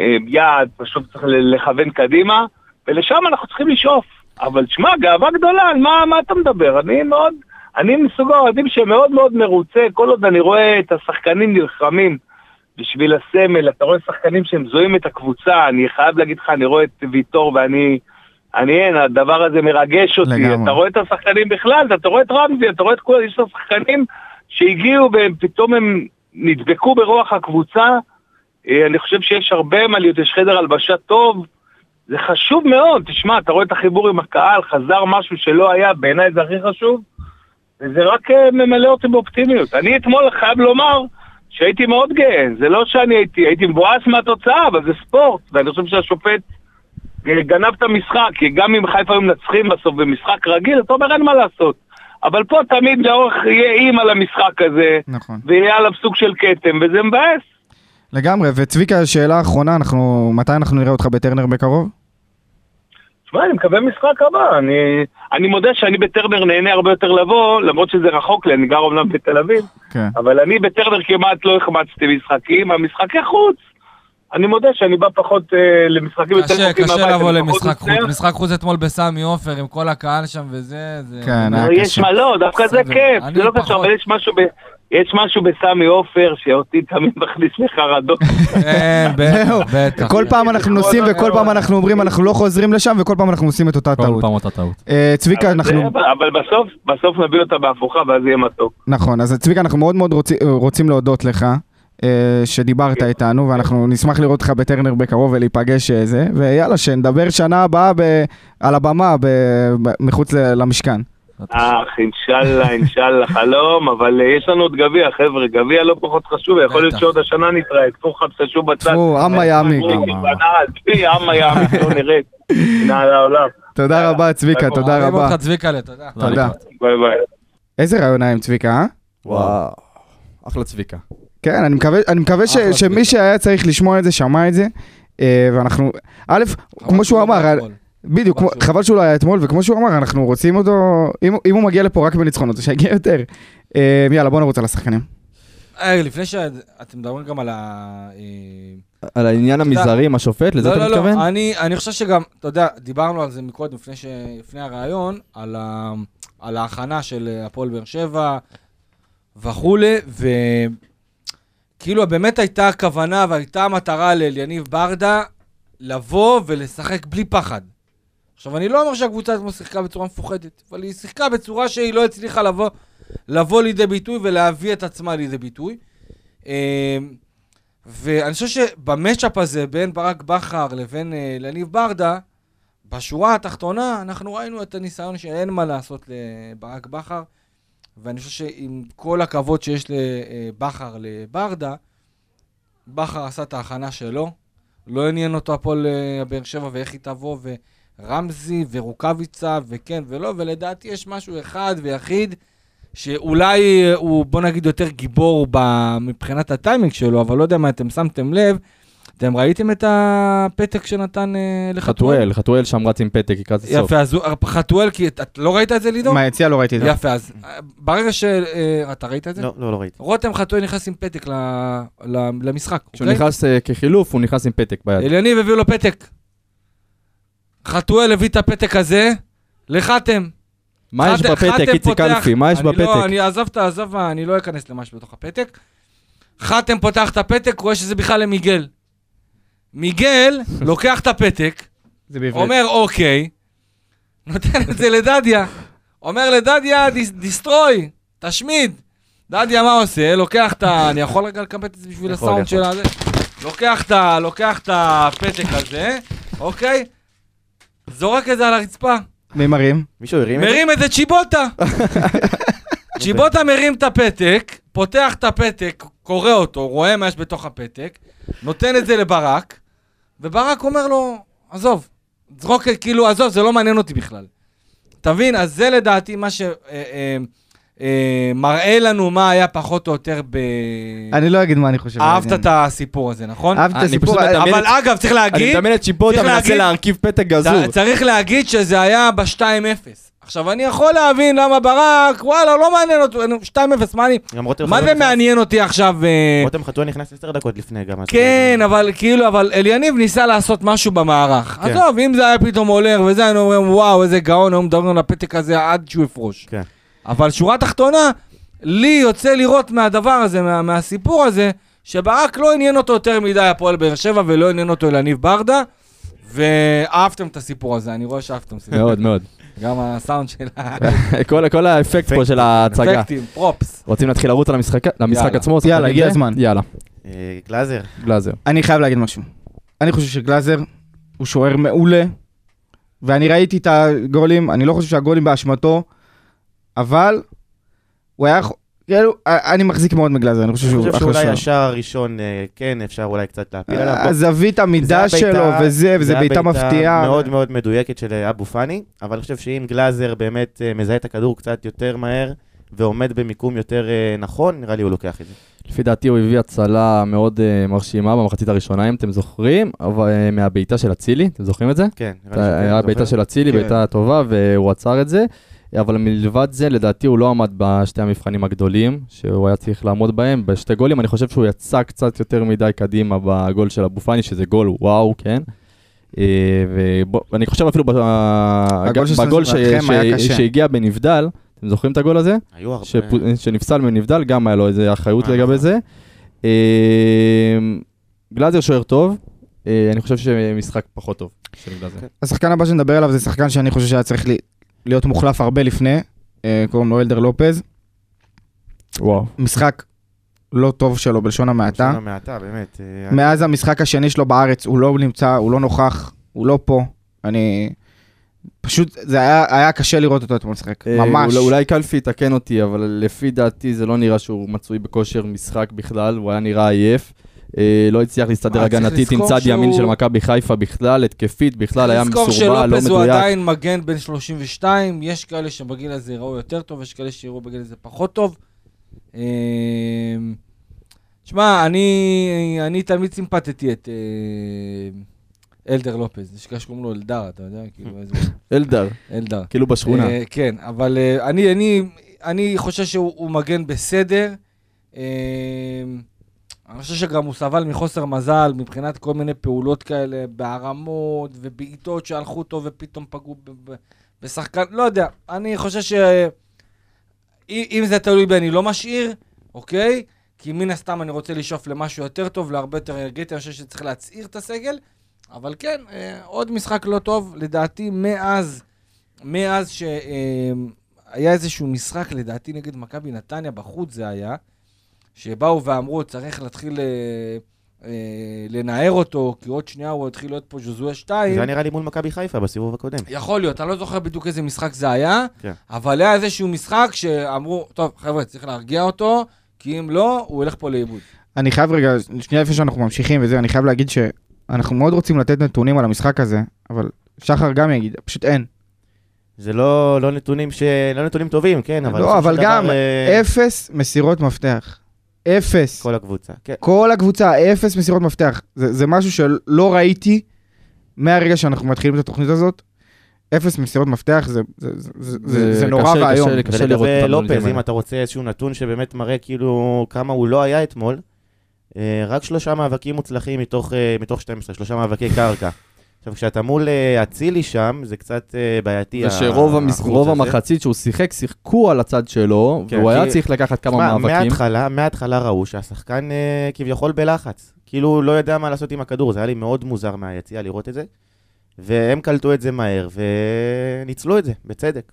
Speaker 7: אה, יעד, בסוף צריך לכוון קדימה, ולשם אנחנו צריכים לשאוף. אבל תשמע, גאווה גדולה, על מה, מה אתה מדבר? אני מאוד, אני מסוג האוהדים שמאוד מאוד מרוצה, כל עוד אני רואה את השחקנים נלחמים בשביל הסמל, אתה רואה שחקנים שהם זוהים את הקבוצה, אני חייב להגיד לך, אני רואה את ויטור ואני... אני אין, הדבר הזה מרגש אותי.
Speaker 1: לגמרי.
Speaker 7: אתה רואה את השחקנים בכלל, אתה רואה את רמזי, אתה רואה את כל, יש לו שחקנים שהגיעו ופתאום הם נדבקו ברוח הקבוצה. אה, אני חושב שיש הרבה מה להיות, יש חדר הלבשה טוב. זה חשוב מאוד, תשמע, אתה רואה את החיבור עם הקהל, חזר משהו שלא היה, בעיניי זה הכי חשוב. וזה רק אה, ממלא אותי באופטימיות. אני אתמול חייב לומר שהייתי מאוד גאה, זה לא שאני הייתי, הייתי מבואס מהתוצאה, אבל זה ספורט, ואני חושב שהשופט גנב את המשחק, כי גם אם חיפה היו מנצחים בסוף במשחק רגיל, אתה אומר אין מה לעשות. אבל פה תמיד לאורך יהיה איים על המשחק הזה,
Speaker 1: נכון.
Speaker 7: ויהיה עליו סוג של כתם, וזה מבאס.
Speaker 1: לגמרי, וצביקה, שאלה אחרונה, אנחנו, מתי אנחנו נראה אותך בטרנר בקרוב?
Speaker 7: תשמע, אני מקווה משחק הבא. אני, אני מודה שאני בטרנר נהנה הרבה יותר לבוא, למרות שזה רחוק לי, אני גר אומנם בתל אביב,
Speaker 1: כן.
Speaker 7: אבל אני בטרנר כמעט לא החמצתי משחקים, המשחקי חוץ. אני מודה שאני בא פחות אה, למשחקים יותר
Speaker 5: קשה, קשה לבוא למשחק חוץ.
Speaker 7: מצטער.
Speaker 5: משחק חוץ אתמול בסמי עופר עם כל הקהל שם וזה, זה...
Speaker 1: כן, היה
Speaker 7: יש
Speaker 1: קשה.
Speaker 7: מה, לא, דווקא זה. כיף, זה לא. קשור, אבל יש משהו ב... יש משהו בסמי עופר שאותי תמיד מכניס לחרדות.
Speaker 5: כן. בטח, בטח.
Speaker 1: כל פעם אנחנו נוסעים וכל פעם אנחנו אומרים אנחנו לא חוזרים לשם וכל פעם אנחנו עושים את אותה
Speaker 2: כל
Speaker 1: טעות.
Speaker 2: פעם אותה טעות.
Speaker 1: אה, צביקה,
Speaker 7: אבל
Speaker 1: אנחנו...
Speaker 7: אבל בסוף, בסוף נביא אותה בהפוכה ואז יהיה מתוק.
Speaker 1: נכון, אז צביקה, אנחנו מאוד מאוד רוצים, רוצים להודות לך. אה, שדיברת
Speaker 7: כן.
Speaker 1: איתנו, ואנחנו נשמח לראות אותך בטרנר בקרוב ולהיפגש אה, זה, ויאללה, שנדבר שנה הבאה ב- על הבמה ב- ב- מחוץ ל- למשכן.
Speaker 7: אך, אינשאללה, אינשאללה, חלום, אבל אה, יש לנו עוד גביע, חבר'ה, גביע לא פחות חשוב, יכול להיות. שעוד השנה נתראה, תפו חפששו בצד.
Speaker 1: טפו, עמה יעמיק.
Speaker 7: עמה יעמיק, לא נראית. הנה על העולם.
Speaker 1: תודה רבה, צביקה, תודה
Speaker 5: אוהבים
Speaker 1: רבה.
Speaker 5: אותך צביקה, תודה.
Speaker 1: תודה.
Speaker 7: ביי ביי.
Speaker 1: איזה רעיון היה עם צביקה, אה?
Speaker 2: וואו. אחלה צביקה.
Speaker 1: כן, אני מקווה, אני מקווה ש, שמי. שהיה צריך לשמוע את זה, שמע את זה. אה, ואנחנו, א', כמו שהוא אמר, על- בדיוק, כמו-
Speaker 5: שהוא-
Speaker 1: חבל שהוא לא היה אתמול, וכמו שהוא אמר, אנחנו רוצים אותו, אם, אם הוא מגיע לפה רק בניצחונות, שיגיע יותר. אה, יאללה, בוא נרוץ על השחקנים.
Speaker 5: אה, לפני שאתם מדברים גם על ה...
Speaker 2: על העניין המזערי עם השופט, לזה
Speaker 5: לא,
Speaker 2: אתה
Speaker 5: לא,
Speaker 2: מתכוון?
Speaker 5: לא, אני, אני חושב שגם, אתה יודע, דיברנו על זה מקודם, לפני, ש... לפני הרעיון, על, ה... על ההכנה של הפועל באר שבע וכולי, וכאילו באמת הייתה כוונה והייתה מטרה לאליניב ברדה לבוא ולשחק בלי פחד. עכשיו, אני לא אומר שהקבוצה אתמול שיחקה בצורה מפוחדת, אבל היא שיחקה בצורה שהיא לא הצליחה לבוא, לבוא לידי ביטוי ולהביא את עצמה לידי ביטוי. אה, ואני חושב שבמצ'אפ הזה בין ברק בכר לבין אה, לניב ברדה, בשורה התחתונה אנחנו ראינו את הניסיון שאין מה לעשות לברק בכר, ואני חושב שעם כל הכבוד שיש לבכר לברדה, בכר עשה את ההכנה שלו, לא עניין אותו הפועל אה, באר שבע ואיך היא תבוא, ורמזי ורוקאביצה וכן ולא, ולדעתי יש משהו אחד ויחיד, שאולי אה, הוא, בוא נגיד, יותר גיבור. מבחינת הטיימינג שלו, אבל לא יודע מה אתם שמתם לב, אתם ראיתם את הפתק שנתן אה, לחתואל?
Speaker 2: חתואל, חתואל שם רץ עם פתק לקראת הסוף.
Speaker 5: יפה, אז הוא- חתואל, כי את- את לא ראית את זה, לידו?
Speaker 1: מהיציע לא ראיתי את זה.
Speaker 5: יפה, אז אה, ברגע ש... אה, אתה ראית את זה?
Speaker 6: לא, לא, לא ראיתי.
Speaker 5: רותם חתואל נכנס עם פתק ל- ל- למשחק,
Speaker 2: כשהוא
Speaker 5: אוקיי?
Speaker 2: נכנס אה, כחילוף, הוא נכנס עם פתק ביד.
Speaker 5: אליניב הביאו לו פתק. חתואל הביא את הפתק הזה לחתם.
Speaker 2: מה יש בפתק, איציק אלפי? מה יש
Speaker 5: אני לא-
Speaker 2: בפתק?
Speaker 5: אני עזוב את העזוב, אני לא אכנס למה שבתוך הפתק. חתם פותח את הפתק, רואה שזה בכלל למיגל. מיגל לוקח את הפתק. אומר אוקיי, נותן את זה לדדיה. אומר לדדיה, "דיס- דיסטרוי, תשמיד. דדיה מה עושה? לוקח את ה... אני יכול רגע לקמפט את זה בשביל הסאונד. של הזה? לוקח את ה... לוקח את הפתק הזה, אוקיי? זורק את זה על הרצפה.
Speaker 1: מי מרים?
Speaker 6: מישהו הרים את זה?
Speaker 5: מרים את זה צ'יבוטה. צ'יבוטה מרים את הפתק, פותח את הפתק, קורא אותו, רואה מה יש בתוך הפתק, נותן את זה לברק, וברק אומר לו, עזוב, זרוק, כאילו, עזוב, זה לא מעניין אותי בכלל. תבין, אז זה לדעתי מה שמראה לנו מה היה פחות או יותר ב...
Speaker 1: אני לא אגיד מה אני חושב.
Speaker 5: אהבת. את הסיפור הזה, נכון?
Speaker 1: אהבתי את
Speaker 2: אני
Speaker 1: הסיפור.
Speaker 5: אבל אגב, צריך
Speaker 2: אני
Speaker 5: להגיד,
Speaker 2: מדמיין את
Speaker 5: צריך
Speaker 2: מנסה להרכיב פתק גזור.
Speaker 5: צריך להגיד שזה היה ב-2-0. עכשיו, אני יכול להבין למה ברק, וואלה, לא מעניין אותו, 2-0, מה אני... מה זה מעניין אותי עכשיו? אה,
Speaker 6: רותם חתואל נכנס עשר דקות לפני גם.
Speaker 5: כן, אבל כאילו, אבל אליניב ניסה לעשות משהו במערך.
Speaker 6: כן.
Speaker 5: עזוב, אם זה היה פתאום הולך וזה, היינו אומרים, וואו, איזה גאון, היו מדברים על הפתק הזה עד שהוא יפרוש.
Speaker 6: כן.
Speaker 5: אבל שורה תחתונה, לי יוצא לראות מהדבר הזה, מה- מהסיפור הזה, שברק לא עניין אותו יותר מדי הפועל באר שבע ולא עניין אותו אלניב ברדה, ואהבתם את הסיפור הזה, אני רואה שאהבתם את הסיפור.
Speaker 2: מאוד מאוד.
Speaker 5: גם הסאונד של
Speaker 2: כל- כל האפקט פה של ההצגה.
Speaker 5: האפקטים, פרופס.
Speaker 2: רוצים להתחיל לרוץ על המשחק. עצמו?
Speaker 1: יאללה, הגיע? הזמן.
Speaker 2: יאללה,
Speaker 6: אה, גלאזר.
Speaker 2: גלאזר.
Speaker 1: אני חייב להגיד משהו. אני חושב שגלאזר הוא שוער מעולה, ואני ראיתי את הגולים, אני לא חושב שהגולים באשמתו, אבל הוא היה... כאילו, אני מחזיק מאוד מגלאזר, אני חושב
Speaker 6: אני
Speaker 1: שהוא
Speaker 6: חושב
Speaker 1: אחלה
Speaker 6: שאולי
Speaker 1: שוער.
Speaker 6: השער הראשון, אה, כן, אפשר אולי קצת להפיל עליו.
Speaker 1: הזווית המידה
Speaker 6: זה
Speaker 1: שלו וזה, וזה
Speaker 6: זה
Speaker 1: בעיטה מפתיעה.
Speaker 6: מאוד מאוד מדויקת של אה, אבו פאני, אבל אני חושב שאם גלאזר באמת אה, מזהה את הכדור קצת יותר מהר, ועומד במיקום יותר אה, נכון, נראה לי הוא לוקח את זה.
Speaker 2: לפי דעתי הוא הביא הצלה מאוד אה, מרשימה במחצית הראשונה, אם אתם זוכרים, אבל אה, מהבעיטה של אצילי, אתם זוכרים את זה?
Speaker 6: כן, נראה לי שכן,
Speaker 2: היה? בעיטה של אצילי,
Speaker 1: כן.
Speaker 2: בעיטה טובה, והוא עצר את זה. אבל מלבד זה, לדעתי הוא לא עמד בשתי המבחנים הגדולים שהוא היה צריך לעמוד בהם. בשתי גולים, אני חושב שהוא יצא קצת יותר מדי קדימה בגול של אבו פאני, שזה גול וואו, כן. אה, ואני חושב אפילו בגול. שהגיע בנבדל, אתם זוכרים את הגול הזה?
Speaker 6: היו הרבה.
Speaker 2: שנפסל מנבדל, גם היה לו איזה אחריות
Speaker 6: אה,
Speaker 2: לגבי
Speaker 6: נכון.
Speaker 2: זה. אה, גלאזר שוער טוב, אני חושב שמשחק פחות טוב של גלאזר.
Speaker 6: כן.
Speaker 1: השחקן הבא שנדבר עליו זה שחקן שאני חושב שהיה צריך להיות מוחלף הרבה לפני, אה, קוראים לו אלדר לופז.
Speaker 2: וואו.
Speaker 1: משחק לא טוב שלו בלשון המעטה.
Speaker 6: שנה מעטה, באמת. אה,
Speaker 1: מאז המשחק השני שלו בארץ, הוא לא נמצא, הוא לא נוכח, הוא לא פה. אני... פשוט, זה היה, היה קשה לראות אותו אתמול משחק,
Speaker 2: אה,
Speaker 1: ממש.
Speaker 2: אולי, אולי קלפי יתקן אותי, אבל לפי דעתי זה לא נראה שהוא מצוי בכושר משחק בכלל, הוא היה נראה עייף. אה, לא הצליח להסתדר
Speaker 5: אה,
Speaker 2: הגנתית עם
Speaker 5: לזכור
Speaker 2: צד ימין של מכבי חיפה בכלל, התקפית בכלל, היה
Speaker 5: לזכור
Speaker 2: מסורבל, לא
Speaker 5: שלופז הוא
Speaker 2: מדויק.
Speaker 5: עדיין מגן בן 32, יש כאלה שבגיל הזה יראו יותר טוב, יש כאלה שיראו בגיל הזה פחות טוב. אמ, תשמע, אני, אני תמיד סימפטתי את אה, אלדר לופז, יש כאלה שקוראים לו אלדר, אתה יודע, כאילו איזה...
Speaker 2: אלדר,
Speaker 5: אלדר.
Speaker 2: כאילו בשכונה.
Speaker 5: אה, כן, אבל אה, אני, אני, אני חושב שהוא הוא מגן בסדר. אה, אני חושב שגם הוא סבל מחוסר מזל מבחינת כל מיני פעולות כאלה, בהרמות ובעיטות שהלכו אותו ופתאום פגעו ב- ב- בשחקן, לא יודע. אני חושב ש... אם אם זה תלוי בי, אני לא משאיר, אוקיי? כי מן הסתם אני רוצה לשאוף למשהו יותר טוב, להרבה יותר אנרגטי, אני חושב שצריך להצעיר את הסגל. אבל כן, אה, עוד משחק לא טוב, לדעתי מאז, מאז שהיה איזשהו משחק, לדעתי נגד מכבי נתניה, בחוץ זה היה, שבאו ואמרו, צריך להתחיל אה, אה, לנער אותו, כי עוד שנייה הוא יתחיל להיות פה ז'וזואה 2.
Speaker 6: זה היה נראה לי מול מכבי חיפה בסיבוב הקודם.
Speaker 5: יכול להיות, אני לא זוכר בדיוק איזה משחק זה היה,
Speaker 6: כן.
Speaker 5: אבל היה איזשהו משחק שאמרו, טוב, חבר'ה, צריך להרגיע אותו, כי אם לא, הוא ילך פה לאיבוד.
Speaker 1: אני חייב רגע, שנייה לפני שאנחנו ממשיכים וזה, אני חייב להגיד שאנחנו מאוד רוצים לתת נתונים על המשחק הזה, אבל שחר גם יגיד, פשוט אין.
Speaker 6: זה לא לא נתונים ש... לא נתונים טובים, כן, אבל...
Speaker 1: לא, אבל גם
Speaker 6: דבר, אה,
Speaker 1: אפס מסירות מפתח. אפס.
Speaker 6: כל הקבוצה. כן.
Speaker 1: כל הקבוצה, אפס מסירות מפתח. זה, זה משהו שלא ראיתי מהרגע שאנחנו מתחילים את התוכנית הזאת. אפס מסירות מפתח, זה, זה, זה, זה, זה, זה נורא ואיום.
Speaker 6: ולגבי לופז, אם. אתה רוצה איזשהו נתון שבאמת מראה כאילו כמה הוא לא היה אתמול, אה, רק שלושה מאבקים מוצלחים מתוך, אה, מתוך 12, שלושה מאבקי קרקע. עכשיו, כשאתה מול אה, אצילי שם, זה קצת אה, בעייתי.
Speaker 2: ושרוב המש-
Speaker 6: האחוז
Speaker 2: רוב
Speaker 6: הזה.
Speaker 2: המחצית שהוא שיחק, שיחקו על הצד שלו,
Speaker 6: כן,
Speaker 2: והוא היה
Speaker 6: כי-
Speaker 2: צריך לקחת כמה
Speaker 6: תשמע,
Speaker 2: מאבקים.
Speaker 6: מההתחלה, מההתחלה ראו שהשחקן אה, כביכול בלחץ. כאילו לא יודע מה לעשות עם הכדור, זה היה לי מאוד מוזר מהיציאה לראות את זה. והם קלטו את זה מהר, וניצלו את זה, בצדק.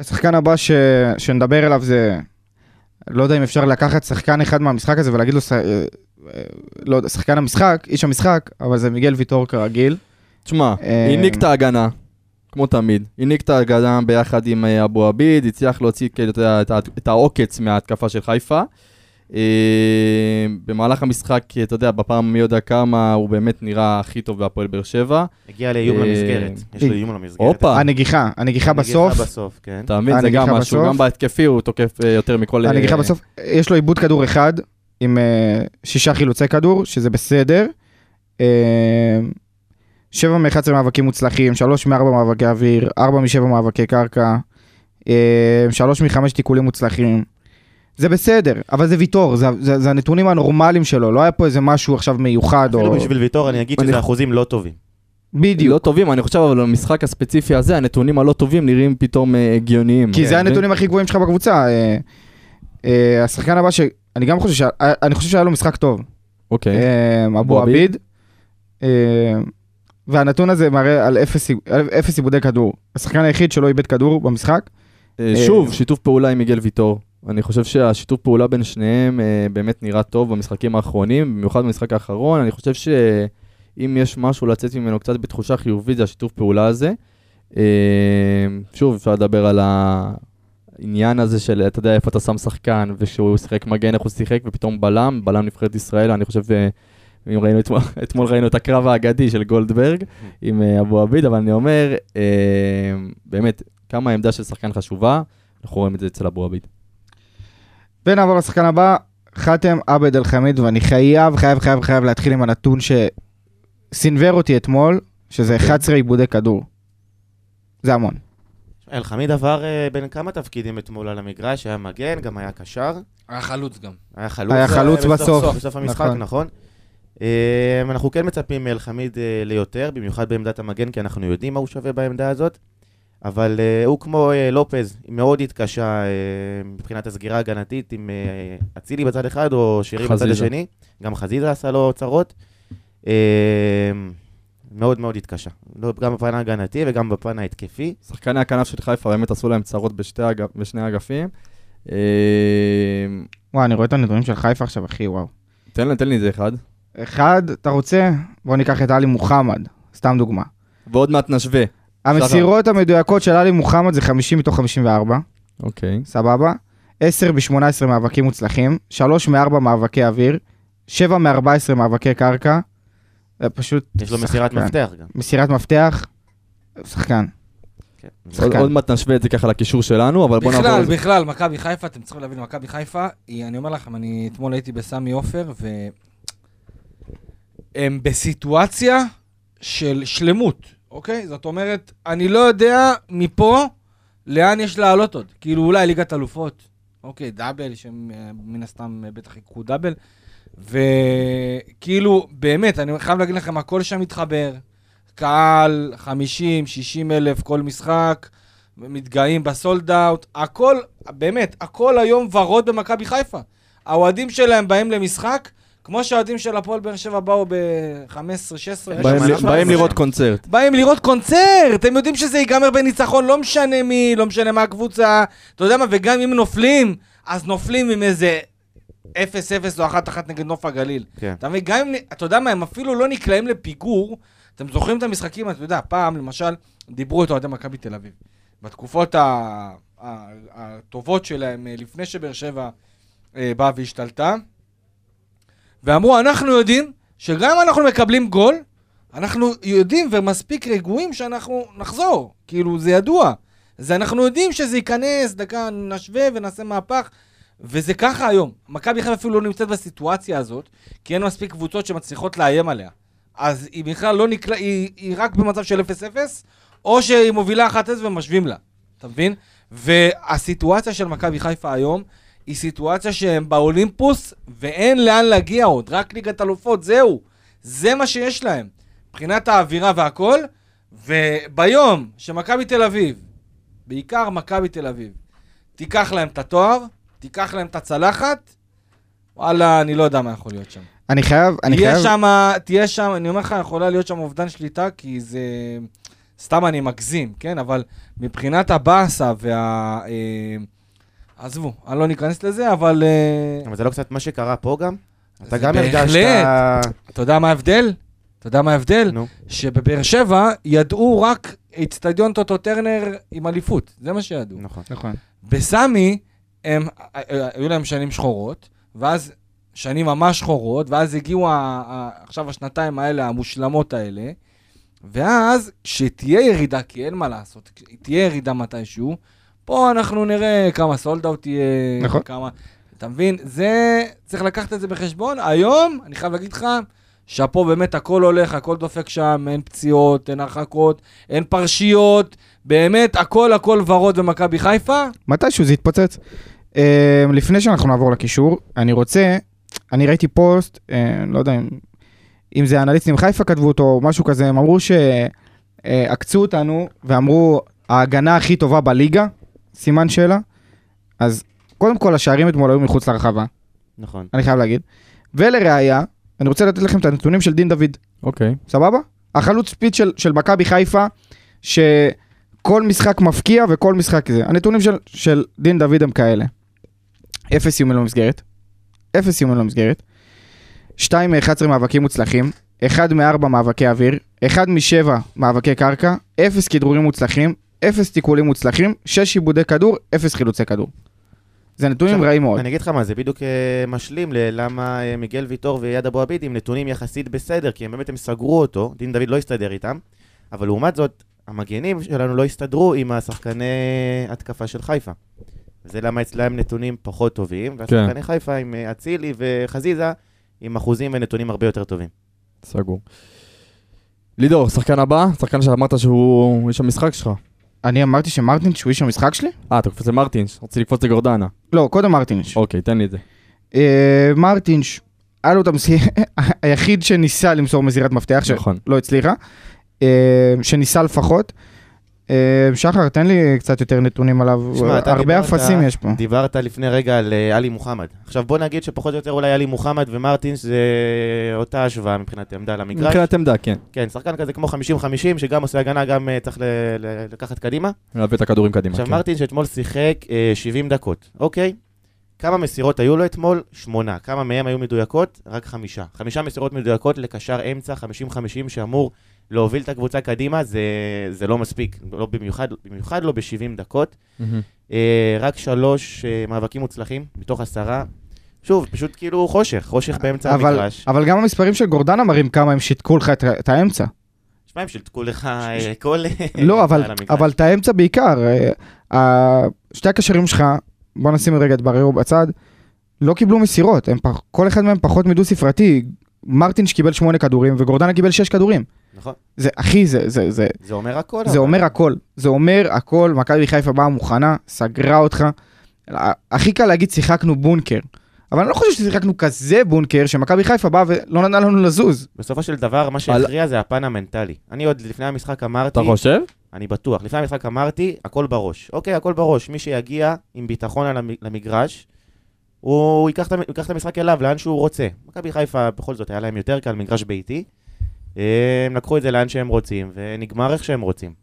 Speaker 1: השחקן הבא ש... שנדבר אליו זה, לא יודע אם אפשר לקחת שחקן אחד מהמשחק הזה ולהגיד לו, ש... אה, לא יודע, שחקן המשחק, איש המשחק, אבל זה מיגל ויטור כרגיל.
Speaker 2: תשמע,
Speaker 1: אה,
Speaker 2: העניק את ההגנה, כמו תמיד. העניק את ההגנה ביחד עם אה, אבו עביד, הצליח להוציא כאילו, את העוקץ מההתקפה של חיפה. אה, במהלך המשחק, אתה יודע, בפעם מי יודע כמה, הוא באמת נראה הכי טוב בהפועל באר שבע.
Speaker 6: הגיע לאיום למסגרת. יש לו איום למסגרת.
Speaker 2: הופה.
Speaker 1: הנגיחה, הנגיחה בסוף,
Speaker 6: נגיחה בסוף, כן.
Speaker 2: אתה מבין? זה
Speaker 1: הנגיחה
Speaker 2: גם משהו. גם בהתקפי הוא תוקף יותר מכל...
Speaker 1: הנגיחה בסוף, יש לו עיבוד כדור אחד, עם שישה חילוצי כדור, שזה בסדר. אה, שבע מ-11 מאבקים מוצלחים, שלוש מ-4 מאבקי אוויר, ארבע משבע מאבקי קרקע, אה, שלוש מחמש תיקולים מוצלחים. זה בסדר, אבל זה ויטור, זה, זה, זה הנתונים הנורמליים שלו, לא היה פה איזה משהו עכשיו מיוחד
Speaker 6: אפילו
Speaker 1: או...
Speaker 6: בשביל ויטור אני אגיד
Speaker 2: אני-
Speaker 6: שזה אחוזים לא טובים.
Speaker 1: בדיוק.
Speaker 2: לא טובים, אני חושב, אבל במשחק הספציפי הזה, הנתונים הלא טובים נראים פתאום אה, הגיוניים.
Speaker 1: כי זה
Speaker 2: כן.
Speaker 1: הנתונים הכי גבוהים שלך בקבוצה. אה, אה, השחקן הבא, שאני גם חושב, אה, אני חושב שהיה לו משחק טוב.
Speaker 2: אוקיי.
Speaker 1: אה, אבו
Speaker 2: אבו עביד.
Speaker 1: אה, והנתון הזה מראה על אפס עיבודי כדור. השחקן היחיד שלא איבד כדור במשחק.
Speaker 2: אה, שוב, שיתוף פעולה עם מיגל ויטור. אני חושב שהשיתוף פעולה בין שניהם אה, באמת נראה טוב במשחקים האחרונים, במיוחד במשחק האחרון. אני חושב שאם יש משהו לצאת ממנו קצת בתחושה חיובית, זה השיתוף פעולה הזה. אה, שוב, אפשר לדבר על העניין הזה של, אתה יודע, איפה אתה שם שחקן, וכשהוא שיחק מגן, איך הוא שיחק, ופתאום בלם, בלם נבחרת ישראל, אני חושב... אם ראינו אתמול, אתמול ראינו את הקרב האגדי של גולדברג עם אה, אבו עביד, אבל אני אומר, אה, באמת, כמה העמדה של שחקן חשובה, אנחנו רואים את זה אצל אבו עביד.
Speaker 1: ונעבור לשחקן הבא, חאתם עבד אל חמיד, ואני חייב, חייב, חייב, חייב להתחיל עם הנתון שסינוור אותי אתמול, שזה 11 עיבודי כדור. זה המון.
Speaker 6: אלחמיד עבר אה, בין כמה תפקידים אתמול על המגרש, היה מגן, גם היה קשר,
Speaker 5: היה חלוץ גם.
Speaker 6: היה חלוץ.
Speaker 1: היה חלוץ
Speaker 6: אה,
Speaker 1: בסוף.
Speaker 6: בסוף המשחק,
Speaker 1: נכון.
Speaker 6: נכון. אה, אנחנו כן מצפים מאלחמיד אה, ליותר, במיוחד בעמדת המגן, כי אנחנו יודעים מה הוא שווה בעמדה הזאת. אבל אה, הוא כמו אה, לופז, מאוד התקשה אה, מבחינת הסגירה ההגנתית עם אה, אצילי בצד אחד או שירי בצד. השני. גם חזיזה עשה לו צרות. אה, מאוד מאוד התקשה. לא, גם בפן ההגנתי וגם בפן ההתקפי.
Speaker 2: שחקני הכנף של חיפה באמת עשו להם צרות בשתי אגפ, בשני האגפים. אה,
Speaker 1: וואי, אני רואה את הנתונים של חיפה עכשיו, אחי, וואו.
Speaker 2: תן לי- תן לי איזה אחד.
Speaker 1: אחד, אתה רוצה? בוא ניקח את עלי מוחמד, סתם דוגמה.
Speaker 2: ועוד מעט נשווה.
Speaker 1: המסירות המדויקות של עלי מוחמד זה 50 מתוך 54,
Speaker 2: אוקיי.
Speaker 1: סבבה? 10 ב-18 מאבקים מוצלחים, 3 מ-4 מאבקי אוויר, 7 מ-14 מאבקי קרקע. זה פשוט
Speaker 6: יש לו מסירת
Speaker 1: שחקן.
Speaker 6: מפתח גם.
Speaker 1: מסירת מפתח, שחקן.
Speaker 6: כן.
Speaker 2: עוד,
Speaker 1: שחקן.
Speaker 2: עוד מעט נשווה את זה ככה לקישור שלנו, אבל בוא נעבור...
Speaker 5: בכלל. בכלל, מכבי חיפה, אתם צריכים להבין, מכבי חיפה, היא, אני אומר לכם, אני אתמול הייתי בסמי עופר, והם בסיטואציה של שלמות, אוקיי? זאת אומרת, אני לא יודע מפה לאן יש לעלות עוד. כאילו, אולי ליגת אלופות, אוקיי, דאבל, שהם אה, הסתם אה, בטח יקחו דאבל, וכאילו, באמת, אני חייב להגיד לכם, הכל שם מתחבר. קהל, 50, 60 אלף כל משחק, מתגאים בסולד אאוט, הכל, באמת, הכל היום ורוד במכבי חיפה. האוהדים שלהם באים למשחק, כמו שהאוהדים של הפועל באר שבע באו ב-15, 16,
Speaker 2: באים-. לראות קונצרט.
Speaker 5: באים לראות קונצרט, הם יודעים שזה ייגמר בניצחון, לא משנה מי, לא משנה מה הקבוצה, אתה יודע מה, וגם אם נופלים, אז נופלים עם איזה 0-0 או 1-1 נגד נוף הגליל.
Speaker 6: כן.
Speaker 5: אתה מבין, גם אם, אתה יודע מה, הם אפילו לא נקלעים לפיגור, אתם זוכרים את המשחקים, אתה יודע, פעם, למשל, דיברו את אוהדי מכבי תל אביב. בתקופות הטובות שלהם, אה, לפני שבאר שבע אה, באה והשתלטה, ואמרו, אנחנו יודעים שגם אם אנחנו מקבלים גול, אנחנו יודעים ומספיק רגועים שאנחנו נחזור. כאילו, זה ידוע. זה אנחנו יודעים שזה ייכנס, דקה, נשווה ונעשה מהפך. וזה ככה היום. מכבי חיפה אפילו לא נמצאת בסיטואציה הזאת, כי אין מספיק קבוצות שמצליחות לאיים עליה. אז היא בכלל לא נקלע, היא, היא רק במצב של 0-0, או שהיא מובילה 1-0 ומשווים לה. אתה מבין? והסיטואציה של מכבי חיפה היום, היא סיטואציה שהם באולימפוס, ואין לאן להגיע עוד, רק ליגת אלופות, זהו. זה מה שיש להם. מבחינת האווירה והכל, וביום שמכבי תל אביב, בעיקר מכבי תל אביב, תיקח להם את התואר, תיקח להם את הצלחת, וואלה, אני לא יודע מה יכול להיות שם.
Speaker 1: אני חייב, אני חייב...
Speaker 5: שם, תהיה שם, אני אומר לך, יכולה להיות שם אובדן שליטה, כי זה... סתם אני מגזים, כן? אבל מבחינת הבאסה וה... אה, עזבו, אני לא ניכנס לזה, אבל... אה,
Speaker 6: אבל זה לא קצת מה שקרה פה גם? אתה גם
Speaker 5: בהחלט.
Speaker 6: הרגשת...
Speaker 5: אתה יודע מה ההבדל? אתה יודע מה ההבדל?
Speaker 6: נו.
Speaker 5: שבבאר שבע ידעו רק אצטדיון טוטו טרנר עם אליפות, זה מה שידעו.
Speaker 6: נכון.
Speaker 1: נכון.
Speaker 5: בסמי, הם, אה, היו להם שנים שחורות, ואז שנים ממש שחורות, ואז הגיעו ה, ה, עכשיו השנתיים האלה, המושלמות האלה, ואז כשתהיה ירידה, כי אין מה לעשות, תהיה ירידה מתישהו, פה אנחנו נראה כמה sold out יהיה,
Speaker 1: נכון.
Speaker 5: כמה... אתה מבין? זה, צריך לקחת את זה בחשבון. היום, אני חייב להגיד לך, שאפו באמת הכל הולך, הכל דופק שם, אין פציעות, אין הרחקות, אין פרשיות, באמת הכל הכל ורוד במכבי חיפה.
Speaker 1: מתישהו זה יתפוצץ. אה, לפני שאנחנו נעבור לקישור, אני רוצה, אני ראיתי פוסט, אה, לא יודע אם, אם זה אנליסטים חיפה כתבו אותו או משהו כזה, הם אמרו שעקצו אותנו ואמרו, ההגנה הכי טובה בליגה, סימן שאלה. אז קודם כל, השערים אתמול היו מחוץ לרחבה,
Speaker 6: נכון.
Speaker 1: אני חייב להגיד. ולראיה, אני רוצה לתת לכם את הנתונים של דין דוד.
Speaker 2: אוקיי.
Speaker 1: סבבה? החלוץ פיץ של, של מכבי חיפה, שכל משחק מפקיע וכל משחק זה. הנתונים של, של דין דוד הם כאלה. אפס איומים למסגרת, אפס איומים למסגרת, 2 מ-11 מאבקים מוצלחים, 1 מ-4 מאבקי אוויר, 1 מ-7 מאבקי קרקע, 0 כדרורים מוצלחים, 0 תיקולים מוצלחים, 6 עיבודי כדור, 0 חילוצי כדור. זה נתונים רעים מאוד.
Speaker 6: אני אגיד לך מה, זה בדיוק אה, משלים ללמה אה, מיגל ויטור ויד אבו עביד עם נתונים יחסית בסדר, כי הם באמת הם סגרו אותו, דין דוד לא הסתדר איתם, אבל לעומת זאת, המגנים שלנו לא הסתדרו עם השחקני התקפה של חיפה. וזה למה אצלם נתונים פחות טובים, והשחקני חיפה עם אה, אצילי וחזיזה עם אחוזים ונתונים הרבה יותר טובים.
Speaker 2: סגור. לידור, שחקן הבא, שחקן שאמרת שהוא איש המשחק שלך.
Speaker 1: אני אמרתי שמרטינש הוא איש המשחק שלי?
Speaker 2: אה, אתה קופץ למרטינש, רוצה לקפוץ לגורדנה.
Speaker 1: לא, קודם מרטינש.
Speaker 2: אוקיי, תן לי את זה.
Speaker 1: אה, מרטינש, היה לו את המסירה, היחיד שניסה למסור מסירת מפתח,
Speaker 2: נכון.
Speaker 1: שלא הצליחה, אה, שניסה לפחות. אה, שחר, תן לי קצת יותר נתונים עליו,
Speaker 6: שמע, אתה
Speaker 1: הרבה
Speaker 6: דיברת-
Speaker 1: אפסים יש פה.
Speaker 6: דיברת לפני רגע על אה, עלי מוחמד. עכשיו בוא נגיד שפחות או יותר אולי עלי מוחמד ומרטינס זה אותה השוואה מבחינת עמדה למגרש.
Speaker 2: מבחינת עמדה, כן.
Speaker 6: כן, שחקן כזה כמו 50-50, שגם עושה הגנה, גם אה, צריך ל- ל- לקחת קדימה.
Speaker 2: להביא את הכדורים קדימה.
Speaker 6: עכשיו
Speaker 2: כן.
Speaker 6: מרטין שאתמול שיחק אה, 70 דקות, אוקיי? כמה מסירות היו לו אתמול? שמונה. כמה מהם היו מדויקות? רק חמישה. חמישה מסירות מדויקות לקשר אמצע 50-50 שאמור להוביל את הקבוצה קדימה, זה, זה לא מספיק, לא במיוחד, במיוחד לא ב-70 דקות.
Speaker 2: מהמם.
Speaker 6: אה, רק שלוש אה, מאבקים מוצלחים מתוך עשרה. שוב, פשוט כאילו חושך, חושך באמצע
Speaker 1: אבל,
Speaker 6: המגרש.
Speaker 1: אבל גם המספרים של גורדנה מראים כמה הם שיתקו לך את, את האמצע.
Speaker 6: שמע, הם שילתקו לך אה, כל...
Speaker 1: לא, אבל. אבל את האמצע בעיקר. אה, שתי הקשרים שלך, בוא נשים רגע את בררו בצד, לא קיבלו מסירות, הם פח, כל אחד מהם פחות מדו ספרתי. מרטינש קיבל שמונה כדורים וגורדנה קיבל שש כדורים.
Speaker 6: נכון,
Speaker 1: זה, אחי, זה, זה, זה,
Speaker 6: זה אומר הכל.
Speaker 1: זה
Speaker 6: אבל.
Speaker 1: אומר הכל, זה אומר הכל, מכבי חיפה באה מוכנה, סגרה אותך. הכי קל להגיד שיחקנו בונקר, אבל אני לא חושב ששיחקנו כזה בונקר, שמכבי חיפה באה ולא נתנה לנו לזוז.
Speaker 6: בסופו של דבר, מה שהכריע זה הפן המנטלי. אני עוד לפני המשחק אמרתי,
Speaker 2: אתה חושב?
Speaker 6: אני בטוח, לפני המשחק אמרתי, הכל בראש. אוקיי, הכל בראש. מי שיגיע עם ביטחון על למגרש, הוא ייקח ייקח את המשחק אליו, לאן שהוא רוצה. מכבי חיפה, בכל זאת, היה להם יותר קל, מגרש ביתי. הם לקחו את זה לאן שהם רוצים, ונגמר איך שהם רוצים.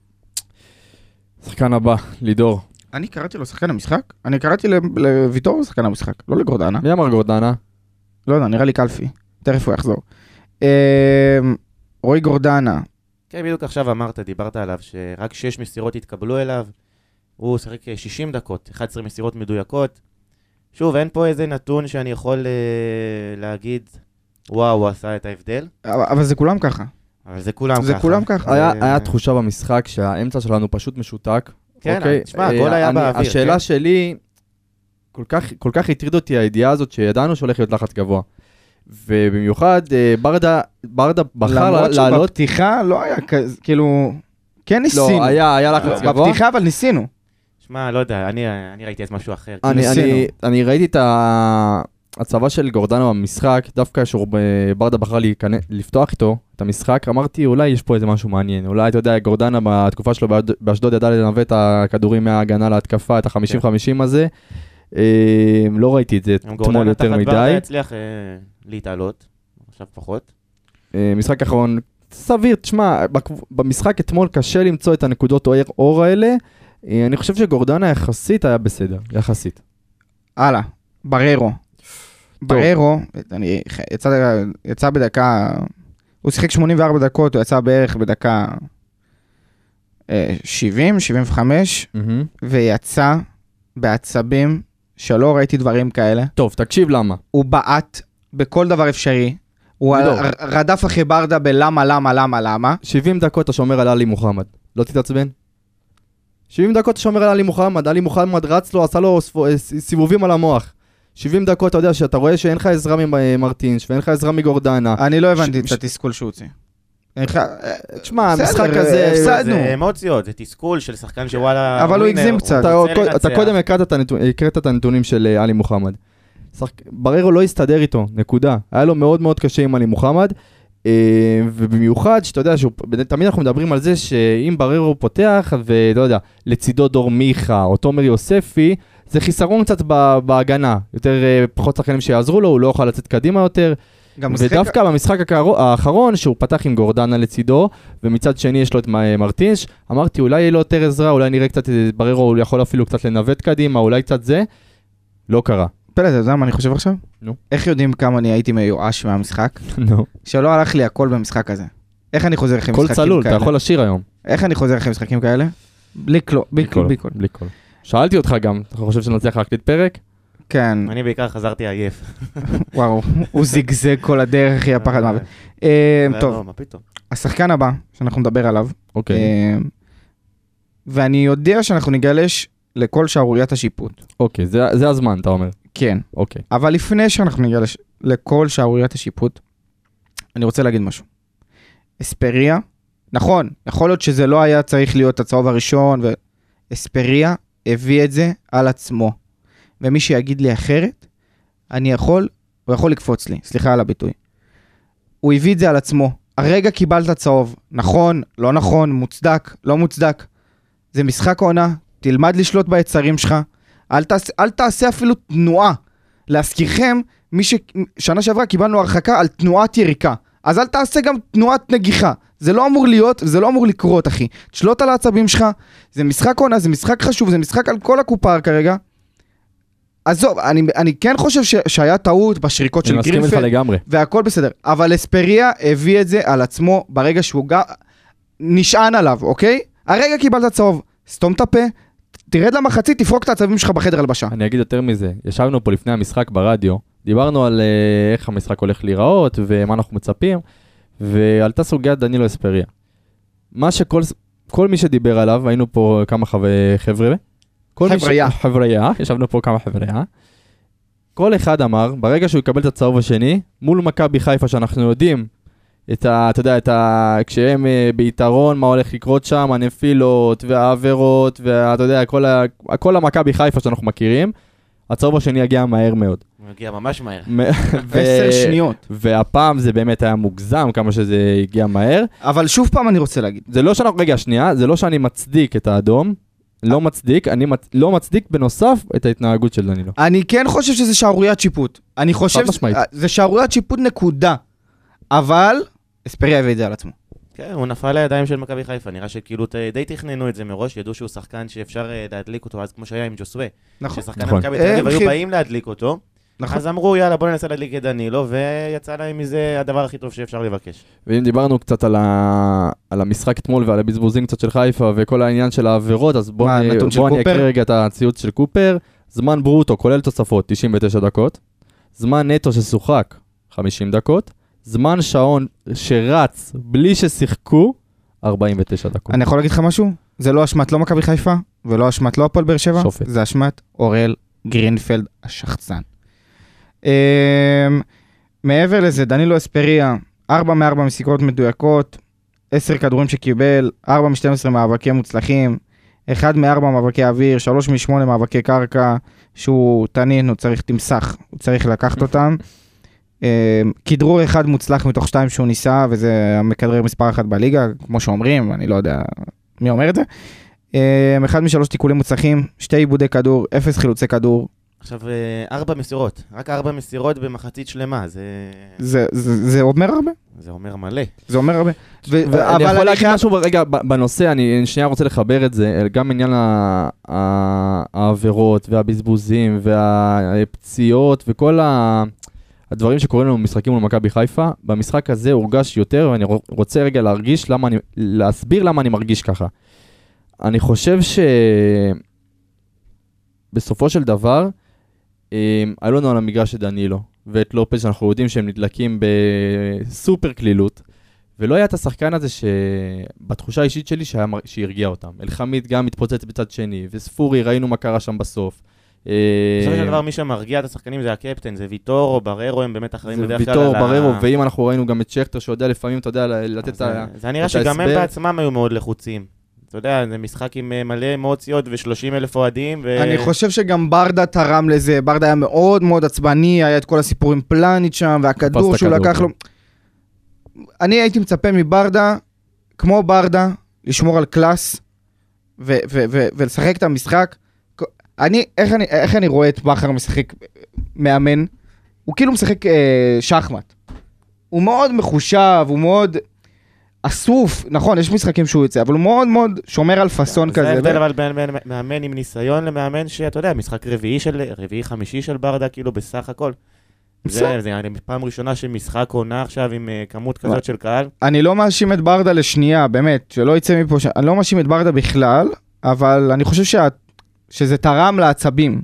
Speaker 2: שחקן הבא, לידור.
Speaker 1: אני קראתי לו שחקן המשחק? אני קראתי ל- לוויטור שחקן המשחק, לא לגורדנה.
Speaker 2: מי אמר גורדנה?
Speaker 1: לא יודע, נראה לי קלפי. תכף הוא יחזור. אמ, רועי גורדנה,
Speaker 6: כן, בדיוק עכשיו אמרת, דיברת עליו, שרק 6 מסירות התקבלו אליו. הוא שיחק אה, 60 דקות, 11 מסירות מדויקות. שוב, אין פה איזה נתון שאני יכול אה, להגיד, וואו, הוא עשה את ההבדל.
Speaker 1: אבל אבל זה כולם ככה.
Speaker 6: אבל זה כולם
Speaker 1: זה
Speaker 6: ככה.
Speaker 1: כולם ככה.
Speaker 2: היה,
Speaker 6: אה,
Speaker 2: היה תחושה במשחק שהאמצע שלנו פשוט משותק.
Speaker 6: כן,
Speaker 2: אוקיי?
Speaker 6: תשמע, הגול
Speaker 2: אה,
Speaker 6: היה
Speaker 2: אני-
Speaker 6: באוויר,
Speaker 2: השאלה
Speaker 6: כן?
Speaker 2: שלי, כל כך, כל כך הטריד אותי הידיעה הזאת שידענו שהולך להיות לחץ גבוה. ובמיוחד אה, ברדה, ברדה בחר
Speaker 1: למרות
Speaker 2: לעלות...
Speaker 1: שבפתיחה לא היה כזה, כאילו, כן
Speaker 2: לא,
Speaker 1: ניסינו.
Speaker 2: היה, היה לחץ גבוה.
Speaker 1: בפתיחה אבל ניסינו.
Speaker 6: שמע, לא יודע, אני, אני ראיתי אז משהו אחר.
Speaker 2: אני. אני, אני ראיתי את ה- הצבה של גורדנה במשחק, דווקא שברדה בחר להיכנס, לפתוח איתו את המשחק, אמרתי אולי יש פה איזה משהו מעניין, אולי אתה יודע, גורדנה בתקופה שלו באשד- באשדוד ידע לנווט את הכדורים מההגנה להתקפה, את ה-50-50 הזה. אה, לא ראיתי את זה אתמול
Speaker 6: גורדנה
Speaker 2: יותר
Speaker 6: תחת
Speaker 2: מדי.
Speaker 6: ברדה הצליח אה, להתעלות, עכשיו פחות.
Speaker 2: אה, משחק אחרון, סביר, תשמע, במשחק אתמול קשה למצוא את הנקודות אור האלה. אה, אני חושב שגורדנה יחסית היה בסדר, יחסית.
Speaker 1: הלאה, בררו. בררו, אני, יצא, יצא בדקה, הוא שיחק 84 דקות, הוא יצא בערך בדקה אה, 70, 75,
Speaker 2: מהמם.
Speaker 1: ויצא בעצבים שלא ראיתי דברים כאלה.
Speaker 2: טוב, תקשיב למה.
Speaker 1: הוא בעט בכל דבר אפשרי. הוא. ר- רדף אחרי ברדה בלמה, למה, למה, למה.
Speaker 2: 70 דקות אתה שומר על עלי מוחמד. לא תתעצבן? 70 דקות שומר על עלי מוחמד, עלי מוחמד רץ לו, עשה לו ספו- אה, סיבובים על המוח. 70 דקות אתה יודע שאתה רואה שאין לך עזרה ממרטינש ואין לך עזרה מגורדנה.
Speaker 1: אני לא הבנתי
Speaker 2: ש-
Speaker 1: את התסכול שהוא הוציא.
Speaker 2: תשמע,
Speaker 1: בסדר,
Speaker 2: המשחק
Speaker 1: אה,
Speaker 2: הזה...
Speaker 1: הפסדנו.
Speaker 6: זה אמוציות, זה תסכול של שחקן שוואלה...
Speaker 1: אבל הוא הגזים קצת.
Speaker 2: אתה. קודם הקראת את, הנתונים של אה, עלי מוחמד. בררו לא הסתדר איתו, נקודה. היה לו מאוד מאוד קשה עם עלי מוחמד. אה, ובמיוחד שאתה יודע, תמיד אנחנו מדברים על זה שאם בררו פותח ולא יודע, לצידו דור מיכה או תומר יוספי, זה חיסרון קצת בהגנה. יותר, אה, פחות שחקנים שיעזרו לו, הוא לא יוכל לצאת קדימה יותר. ודווקא במשחק הקרו- האחרון, שהוא פתח עם גורדנה לצידו, ומצד שני יש לו את מ- מרטינש, אמרתי אולי יהיה לו יותר עזרה, אולי נראה קצת, אה, בררו הוא יכול אפילו קצת לנווט קדימה, אולי קצת זה. לא קרה.
Speaker 1: פלד, אתה יודע מה אני חושב עכשיו?
Speaker 2: נו.
Speaker 1: איך יודעים כמה אני הייתי מיואש מהמשחק?
Speaker 2: נו.
Speaker 1: שלא הלך לי הכל במשחק הזה. איך אני חוזר אחרי
Speaker 2: קול
Speaker 1: משחקים
Speaker 2: צלול, אתה
Speaker 1: כאלה?
Speaker 2: יכול לשיר היום.
Speaker 1: איך אני חוזר אחרי משחקים כאלה? בלי קלו, בלי קול.
Speaker 2: בלי קול. שאלתי אותך גם, אתה חושב שנצליח להקליט פרק?
Speaker 1: כן,
Speaker 6: אני בעיקר חזרתי עייף.
Speaker 1: וואו, הוא זיגזג כל הדרך, אחי, הפחד מוות. אה,
Speaker 6: לא,
Speaker 1: טוב,
Speaker 6: לא?
Speaker 1: השחקן הבא שאנחנו נדבר עליו,
Speaker 2: אוקיי.
Speaker 1: אה, ואני יודע שאנחנו ניגלש לכל שערוריית השיפוט.
Speaker 2: אוקיי, זה זה הזמן, אתה אומר.
Speaker 1: כן,
Speaker 2: אוקיי.
Speaker 1: אבל לפני שאנחנו ניגלש לכל שערוריית השיפוט, אני רוצה להגיד משהו. אספריה, נכון, יכול להיות שזה לא היה צריך להיות הצהוב הראשון, ואספריה הביא את זה על עצמו. ומי שיגיד לי אחרת, אני יכול, הוא יכול לקפוץ לי, סליחה על הביטוי. הוא הביא את זה על עצמו. הרגע קיבלת צהוב, נכון, לא נכון, מוצדק, לא מוצדק. זה משחק עונה, תלמד לשלוט ביצרים שלך, אל תעשה, אל תעשה אפילו תנועה. להזכירכם, מי ש... שנה שעברה קיבלנו הרחקה על תנועת יריקה. אז אל תעשה גם תנועת נגיחה. זה לא אמור להיות, זה לא אמור לקרות, אחי. תשלוט על העצבים שלך, זה משחק עונה, זה משחק חשוב, זה משחק על כל הקופה כרגע. עזוב, אני, אני כן חושב ש, שהיה טעות בשריקות של
Speaker 2: אני מסכים איתך
Speaker 1: גרינפלד,
Speaker 2: לגמרי.
Speaker 1: והכל בסדר. אבל אספריה הביא את זה על עצמו ברגע שהוא גם נשען עליו, אוקיי? הרגע קיבלת צהוב, סתום את הפה, תרד למחצית, תפרוק את העצבים שלך בחדר הלבשה.
Speaker 2: אני אגיד יותר מזה, ישבנו פה לפני המשחק ברדיו, דיברנו על אה, איך המשחק הולך להיראות ומה אנחנו מצפים, ועלתה סוגיית דנילו אספריה. מה שכל כל מי שדיבר עליו, היינו פה כמה חב... חבר'ה, כל מי ש-
Speaker 1: חבריה.
Speaker 2: חבריה, ישבנו פה כמה חבריה, כל אחד אמר, ברגע שהוא יקבל את הצהוב השני, מול מכבי חיפה שאנחנו יודעים את ה... אתה יודע, את ה... כשהם אה, ביתרון, מה הולך לקרות שם, הנפילות והעבירות, ואתה יודע, כל, ה... כל המכבי חיפה שאנחנו מכירים, הצהוב השני יגיע מהר מאוד.
Speaker 6: הוא מגיע ממש מהר.
Speaker 1: עשר שניות.
Speaker 2: והפעם זה באמת היה מוגזם כמה שזה הגיע מהר.
Speaker 1: אבל שוב פעם אני רוצה להגיד,
Speaker 2: זה לא שאנחנו, רגע, שנייה, זה לא שאני מצדיק את האדום, לא מצדיק, אני מצ... לא מצדיק בנוסף את ההתנהגות של דנילו.
Speaker 1: אני כן חושב שזה שערוריית שיפוט. אני חושב,
Speaker 2: חד משמעית.
Speaker 1: זה שערוריית שיפוט נקודה. אבל, אספריה הביא את זה על עצמו.
Speaker 6: כן, הוא נפל לידיים של מכבי חיפה, נראה שכאילו די תכננו את זה מראש, ידעו שהוא שחקן שאפשר אה, להדליק אותו, אז כמו שהיה עם ג'וסווה.
Speaker 1: נכון.
Speaker 6: ששחקני
Speaker 2: נכון.
Speaker 6: מכבי תל אביב
Speaker 1: הם
Speaker 6: היו באים להדליק אותו,
Speaker 1: נכון.
Speaker 6: אז אמרו יאללה בוא ננסה להדליק את דנילו, ויצא להם מזה הדבר הכי טוב שאפשר לבקש.
Speaker 2: ואם דיברנו קצת על, ה... על המשחק אתמול ועל הבזבוזים קצת של חיפה וכל העניין של העבירות, אז בואו אני, בוא אני? אקריא רגע את הציוץ של קופר. זמן ברוטו, כולל תוספות, 99 דקות. זמן נטו ששוחק, 50 דקות. זמן שעון שרץ בלי ששיחקו, 49 דקות.
Speaker 1: אני יכול להגיד לך משהו? זה לא אשמת לא מכבי חיפה, ולא אשמת לא הפועל באר שבע,
Speaker 2: שופט.
Speaker 1: זה אשמת אוראל גרינפלד השחצן. אה, מעבר לזה, דנילו אספריה, 4 מ-4 מסיכות מדויקות, 10 כדורים שקיבל, 4 מ-12 מאבקי מוצלחים, 1 מ-4 מאבקי אוויר, 3 מ-8 מאבקי קרקע, שהוא תנין, הוא צריך תמסך, הוא צריך לקחת אותם. אה, כדרור אחד מוצלח מתוך שתיים שהוא ניסה, וזה המכדרר מספר אחת בליגה, כמו שאומרים, אני לא יודע מי אומר את זה. אה, אחד משלוש תיקולים מוצלחים, שתי עיבודי כדור, אפס חילוצי כדור.
Speaker 6: עכשיו, אה, ארבע מסירות. רק ארבע מסירות במחצית שלמה. זה,
Speaker 1: זה, זה, זה אומר הרבה?
Speaker 6: זה אומר מלא.
Speaker 1: זה אומר הרבה. ו- ו-
Speaker 2: אני יכול להגיד משהו רגע בנושא, אני שנייה רוצה לחבר את זה, גם עניין ה- ה- העבירות והבזבוזים והפציעות וכל ה- הדברים שקורים לנו במשחקים מול מכבי חיפה, במשחק הזה הורגש יותר, ואני רוצה רגע להרגיש למה אני, להסביר למה אני מרגיש ככה. אני חושב שבסופו של דבר, אה, היו לנו על המגרש את דנילו ואת לופז, שאנחנו יודעים שהם נדלקים בסופר קלילות. ולא היה את השחקן הזה שבתחושה האישית שלי שהיה, שהרגיע אותם. אלחמיד גם מתפוצץ בצד שני, וספורי, ראינו מה קרה שם בסוף. אה,
Speaker 6: בסופו של דבר, מי שמרגיע את השחקנים זה הקפטן, זה ויטורו, בררו, הם באמת אחראים
Speaker 2: זה
Speaker 6: בדרך כלל
Speaker 2: ויטור,
Speaker 6: על ה-
Speaker 2: בררו, ואם אנחנו ראינו גם את שכטר שיודע לפעמים, אתה יודע, לתת את ה...
Speaker 6: זה- נראה שגם הם
Speaker 2: ההסבר.
Speaker 6: בעצמם היו מאוד לחוצים. אתה יודע, זה משחק עם אה, מלא אמוציות ו-30 אלף אוהדים, ו...
Speaker 1: אני חושב שגם ברדה תרם לזה, ברדה היה מאוד מאוד עצבני, היה את כל הסיפור עם פלניץ' שם, והכדור שהוא לקח לו. אני הייתי מצפה מברדה, כמו ברדה, לשמור על קלאס ו- ו- ו- ולשחק את המשחק. אני, איך אני, איך אני רואה את בכר משחק מאמן? הוא כאילו משחק אה, שחמט. הוא מאוד מחושב, הוא מאוד אסוף, נכון, יש משחקים שהוא יוצא, אבל הוא מאוד מאוד שומר על פאסון כזה.
Speaker 6: זה ההבדל אבל בין מאמן עם ניסיון למאמן שאתה יודע, משחק רביעי של, רביעי חמישי של ברדה, כאילו בסך הכל. זה, זה פעם ראשונה שמשחק עונה עכשיו עם אה, כמות כזאת של קהל.
Speaker 1: אני לא מאשים את ברדה לשנייה, באמת, שלא יצא מפה. אני לא מאשים את ברדה בכלל, אבל אני חושב שה... שזה תרם לעצבים.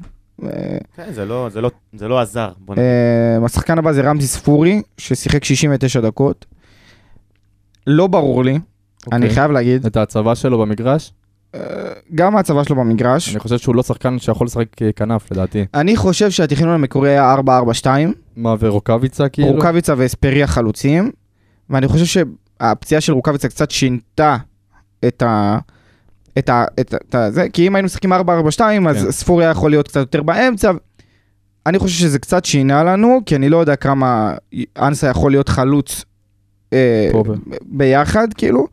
Speaker 6: כן, זה לא, זה לא, זה לא עזר.
Speaker 1: אה, השחקן הבא זה רמזי ספורי, ששיחק 69 דקות. לא ברור לי, אני
Speaker 2: אוקיי.
Speaker 1: חייב להגיד,
Speaker 2: את ההצבה שלו במגרש,
Speaker 1: אה, גם ההצבה שלו במגרש.
Speaker 2: אני חושב שהוא לא שחקן שיכול לשחק אה, כנף, לדעתי.
Speaker 1: אני חושב שהתכנון המקורי היה 4-4-2,
Speaker 2: מה, ורוקאביצה כאילו?
Speaker 1: רוקאביצה ואספריה חלוצים, ואני חושב שהפציעה של רוקאביצה קצת שינתה את ה... את ה... את. את ה... זה, כי אם היינו משחקים 4-4-2, אז
Speaker 2: כן.
Speaker 1: ספורי היה יכול להיות קצת יותר באמצע. אני חושב שזה קצת שינה לנו, כי אני לא יודע כמה אנסה יכול להיות חלוץ אה, ביחד, כאילו.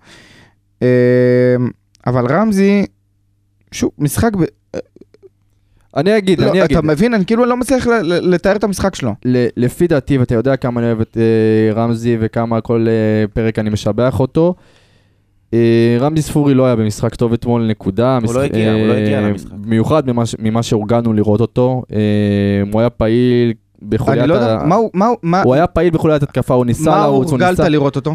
Speaker 1: אה, אבל רמזי, שוב, משחק... ב...
Speaker 2: אני אגיד,
Speaker 1: לא,
Speaker 2: אני אגיד.
Speaker 1: אתה מבין? אני כאילו לא מצליח לתאר את המשחק שלו.
Speaker 2: ל- לפי דעתי, ואתה יודע כמה אני אוהב את אה, רמזי וכמה כל אה, פרק אני משבח אותו, אה, רמזי ספורי לא היה במשחק טוב אתמול, נקודה.
Speaker 6: הוא לא הגיע, הוא לא
Speaker 2: אה,
Speaker 6: הגיע למשחק.
Speaker 2: במיוחד ממה, שהורגלנו לראות אותו. אה, הוא היה פעיל בחוליית
Speaker 1: אני לא יודע,
Speaker 2: ה...
Speaker 1: מה הוא... מה הוא- מה-
Speaker 2: היה פעיל בחוליית התקפה, הוא ניסה
Speaker 1: מה
Speaker 2: לרוץ, הוא
Speaker 1: הורגלת
Speaker 2: ניסה...
Speaker 1: לראות אותו?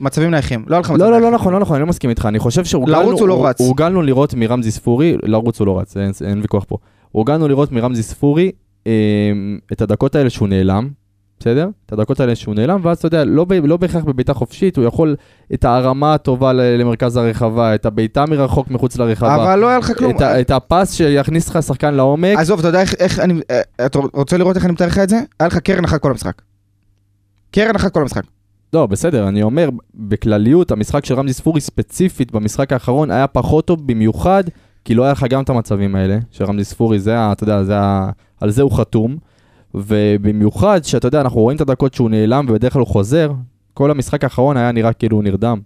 Speaker 1: מצבים נייחים. לא היה לך מצבים
Speaker 2: לא, לא, לא
Speaker 1: נייחים.
Speaker 2: נכון, לא נכון, אני לא מסכים איתך, אני חושב שהורגלנו...
Speaker 1: לרוץ הוא לא רץ.
Speaker 2: הורגלנו לראות מרמזי ספורי, לרוץ הוא לא רץ, אין, אין ויכוח פה. הורגלנו לראות מרמזי ספורי אה, את הדקות האלה שהוא נעלם, בסדר? את הדקות האלה שהוא נעלם, ואז אתה יודע, לא, לא בהכרח בבעיטה חופשית, הוא יכול את ההרמה הטובה למרכז הרחבה, את הבעיטה מרחוק מחוץ לרחבה.
Speaker 1: אבל לא היה לך כלום.
Speaker 2: את, את הפס שיכניס לך שחקן לעומק.
Speaker 1: עזוב, אתה יודע איך- איך אני... אה, אתה רוצה לראות איך אני מתאר לך את זה? היה לך קרן אחת כל המשחק. קרן אחת כל המשחק.
Speaker 2: לא, בסדר, אני אומר, בכלליות, המשחק של רמזי ספורי ספציפית במשחק האחרון היה פחות טוב במיוחד, כי לא היה לך גם את המצבים האלה, של רמזי ספורי, זה. אתה יודע, זה. על זה הוא חתום. ובמיוחד, שאתה יודע, אנחנו רואים את הדקות שהוא נעלם ובדרך כלל הוא חוזר, כל המשחק האחרון היה נראה כאילו הוא נרדם.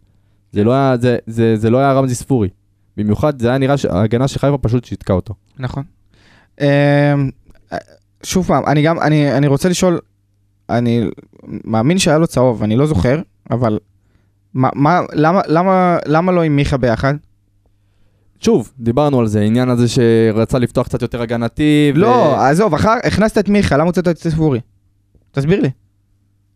Speaker 2: זה לא היה, זה, זה, זה לא היה רמזי ספורי. במיוחד, זה היה נראה שההגנה של חיפה פשוט שיתקה אותו.
Speaker 1: נכון. אה, שוב פעם, אני גם, אני, אני רוצה לשאול, אני מאמין שהיה לו צהוב, אני לא זוכר, אבל מה, מה, למה, למה, למה לא עם מיכה ביחד?
Speaker 2: שוב, דיברנו על זה, העניין הזה שרצה לפתוח קצת יותר הגנתי. ו-
Speaker 1: לא, עזוב, אחר, הכנסת את מיכה, למה הוצאת את ספורי? תסביר לי.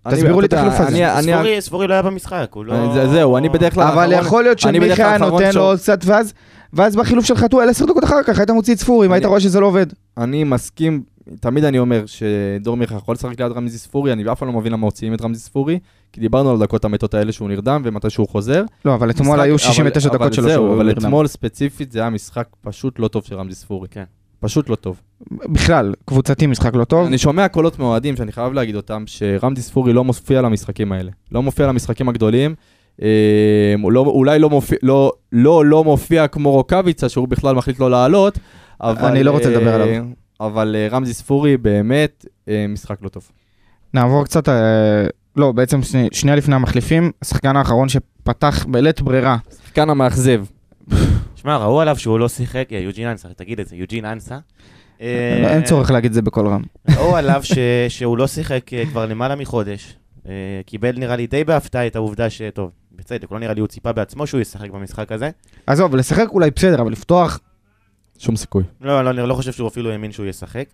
Speaker 2: אני-
Speaker 1: תסבירו לי את החילוף הזה.
Speaker 6: ספורי, ספורי לא היה במשחק, הוא לא...
Speaker 2: אני- זה- זהו, אני בדרך כלל...
Speaker 1: אבל
Speaker 2: האחרון-
Speaker 1: יכול להיות שמיכה נותן לו עוד קצת, ואז, ואז בחילוף של חתואל עשר דקות אחר כך היית מוציא את ספורי, אם היית רואה שזה לא עובד.
Speaker 2: אני מסכים, תמיד אני אומר שדור מיכה יכול לשחק ליד רמזי ספורי, אני אף פעם לא מבין למה מוציאים את רמזי ספורי, כי דיברנו על הדקות המתות האלה שהוא נרדם ומתי שהוא חוזר.
Speaker 1: לא, אבל אתמול
Speaker 2: משחק-
Speaker 1: היו
Speaker 2: אבל-
Speaker 1: 69
Speaker 2: אבל
Speaker 1: דקות שלו
Speaker 2: זהו,
Speaker 1: שהוא
Speaker 2: אבל
Speaker 1: נרדם.
Speaker 2: אתמול ספציפית זה היה משחק פשוט לא טוב של רמזי ספורי.
Speaker 6: כן.
Speaker 2: פשוט לא טוב.
Speaker 1: בכלל, קבוצתי משחק לא טוב.
Speaker 2: אני שומע קולות מאוהדים שאני חייב להגיד אותם, שרמדי ספורי לא מופיע למשחקים האלה. לא מופיע למשחקים הגדולים. הוא לא, אולי לא מופיע, לא, לא, לא מופיע כמו רוקאביצה, שהוא בכלל מחליט לא לעלות. אבל,
Speaker 1: אני לא רוצה לדבר
Speaker 2: אה,
Speaker 1: עליו.
Speaker 2: אבל אה, רמזי ספורי באמת אה, משחק לא טוב.
Speaker 1: נעבור קצת, אה, לא, בעצם שני- שנייה לפני המחליפים, השחקן האחרון שפתח בלית ברירה.
Speaker 2: כאן המאכזב.
Speaker 6: שמע, ראו עליו שהוא לא שיחק, יוג'ין אנסה, תגיד את זה, יוג'ין אנסה.
Speaker 1: אין צורך להגיד את זה בקול רם.
Speaker 6: ראו עליו ש- שהוא לא שיחק כבר למעלה מחודש. קיבל נראה לי די בהפתעה את העובדה ש... טוב, בצדק, לא נראה לי הוא ציפה בעצמו שהוא ישחק במשחק הזה.
Speaker 1: עזוב, לשחק אולי בסדר, אבל לפתוח,
Speaker 2: שום סיכוי.
Speaker 6: לא, לא, אני לא חושב שהוא אפילו האמין שהוא ישחק.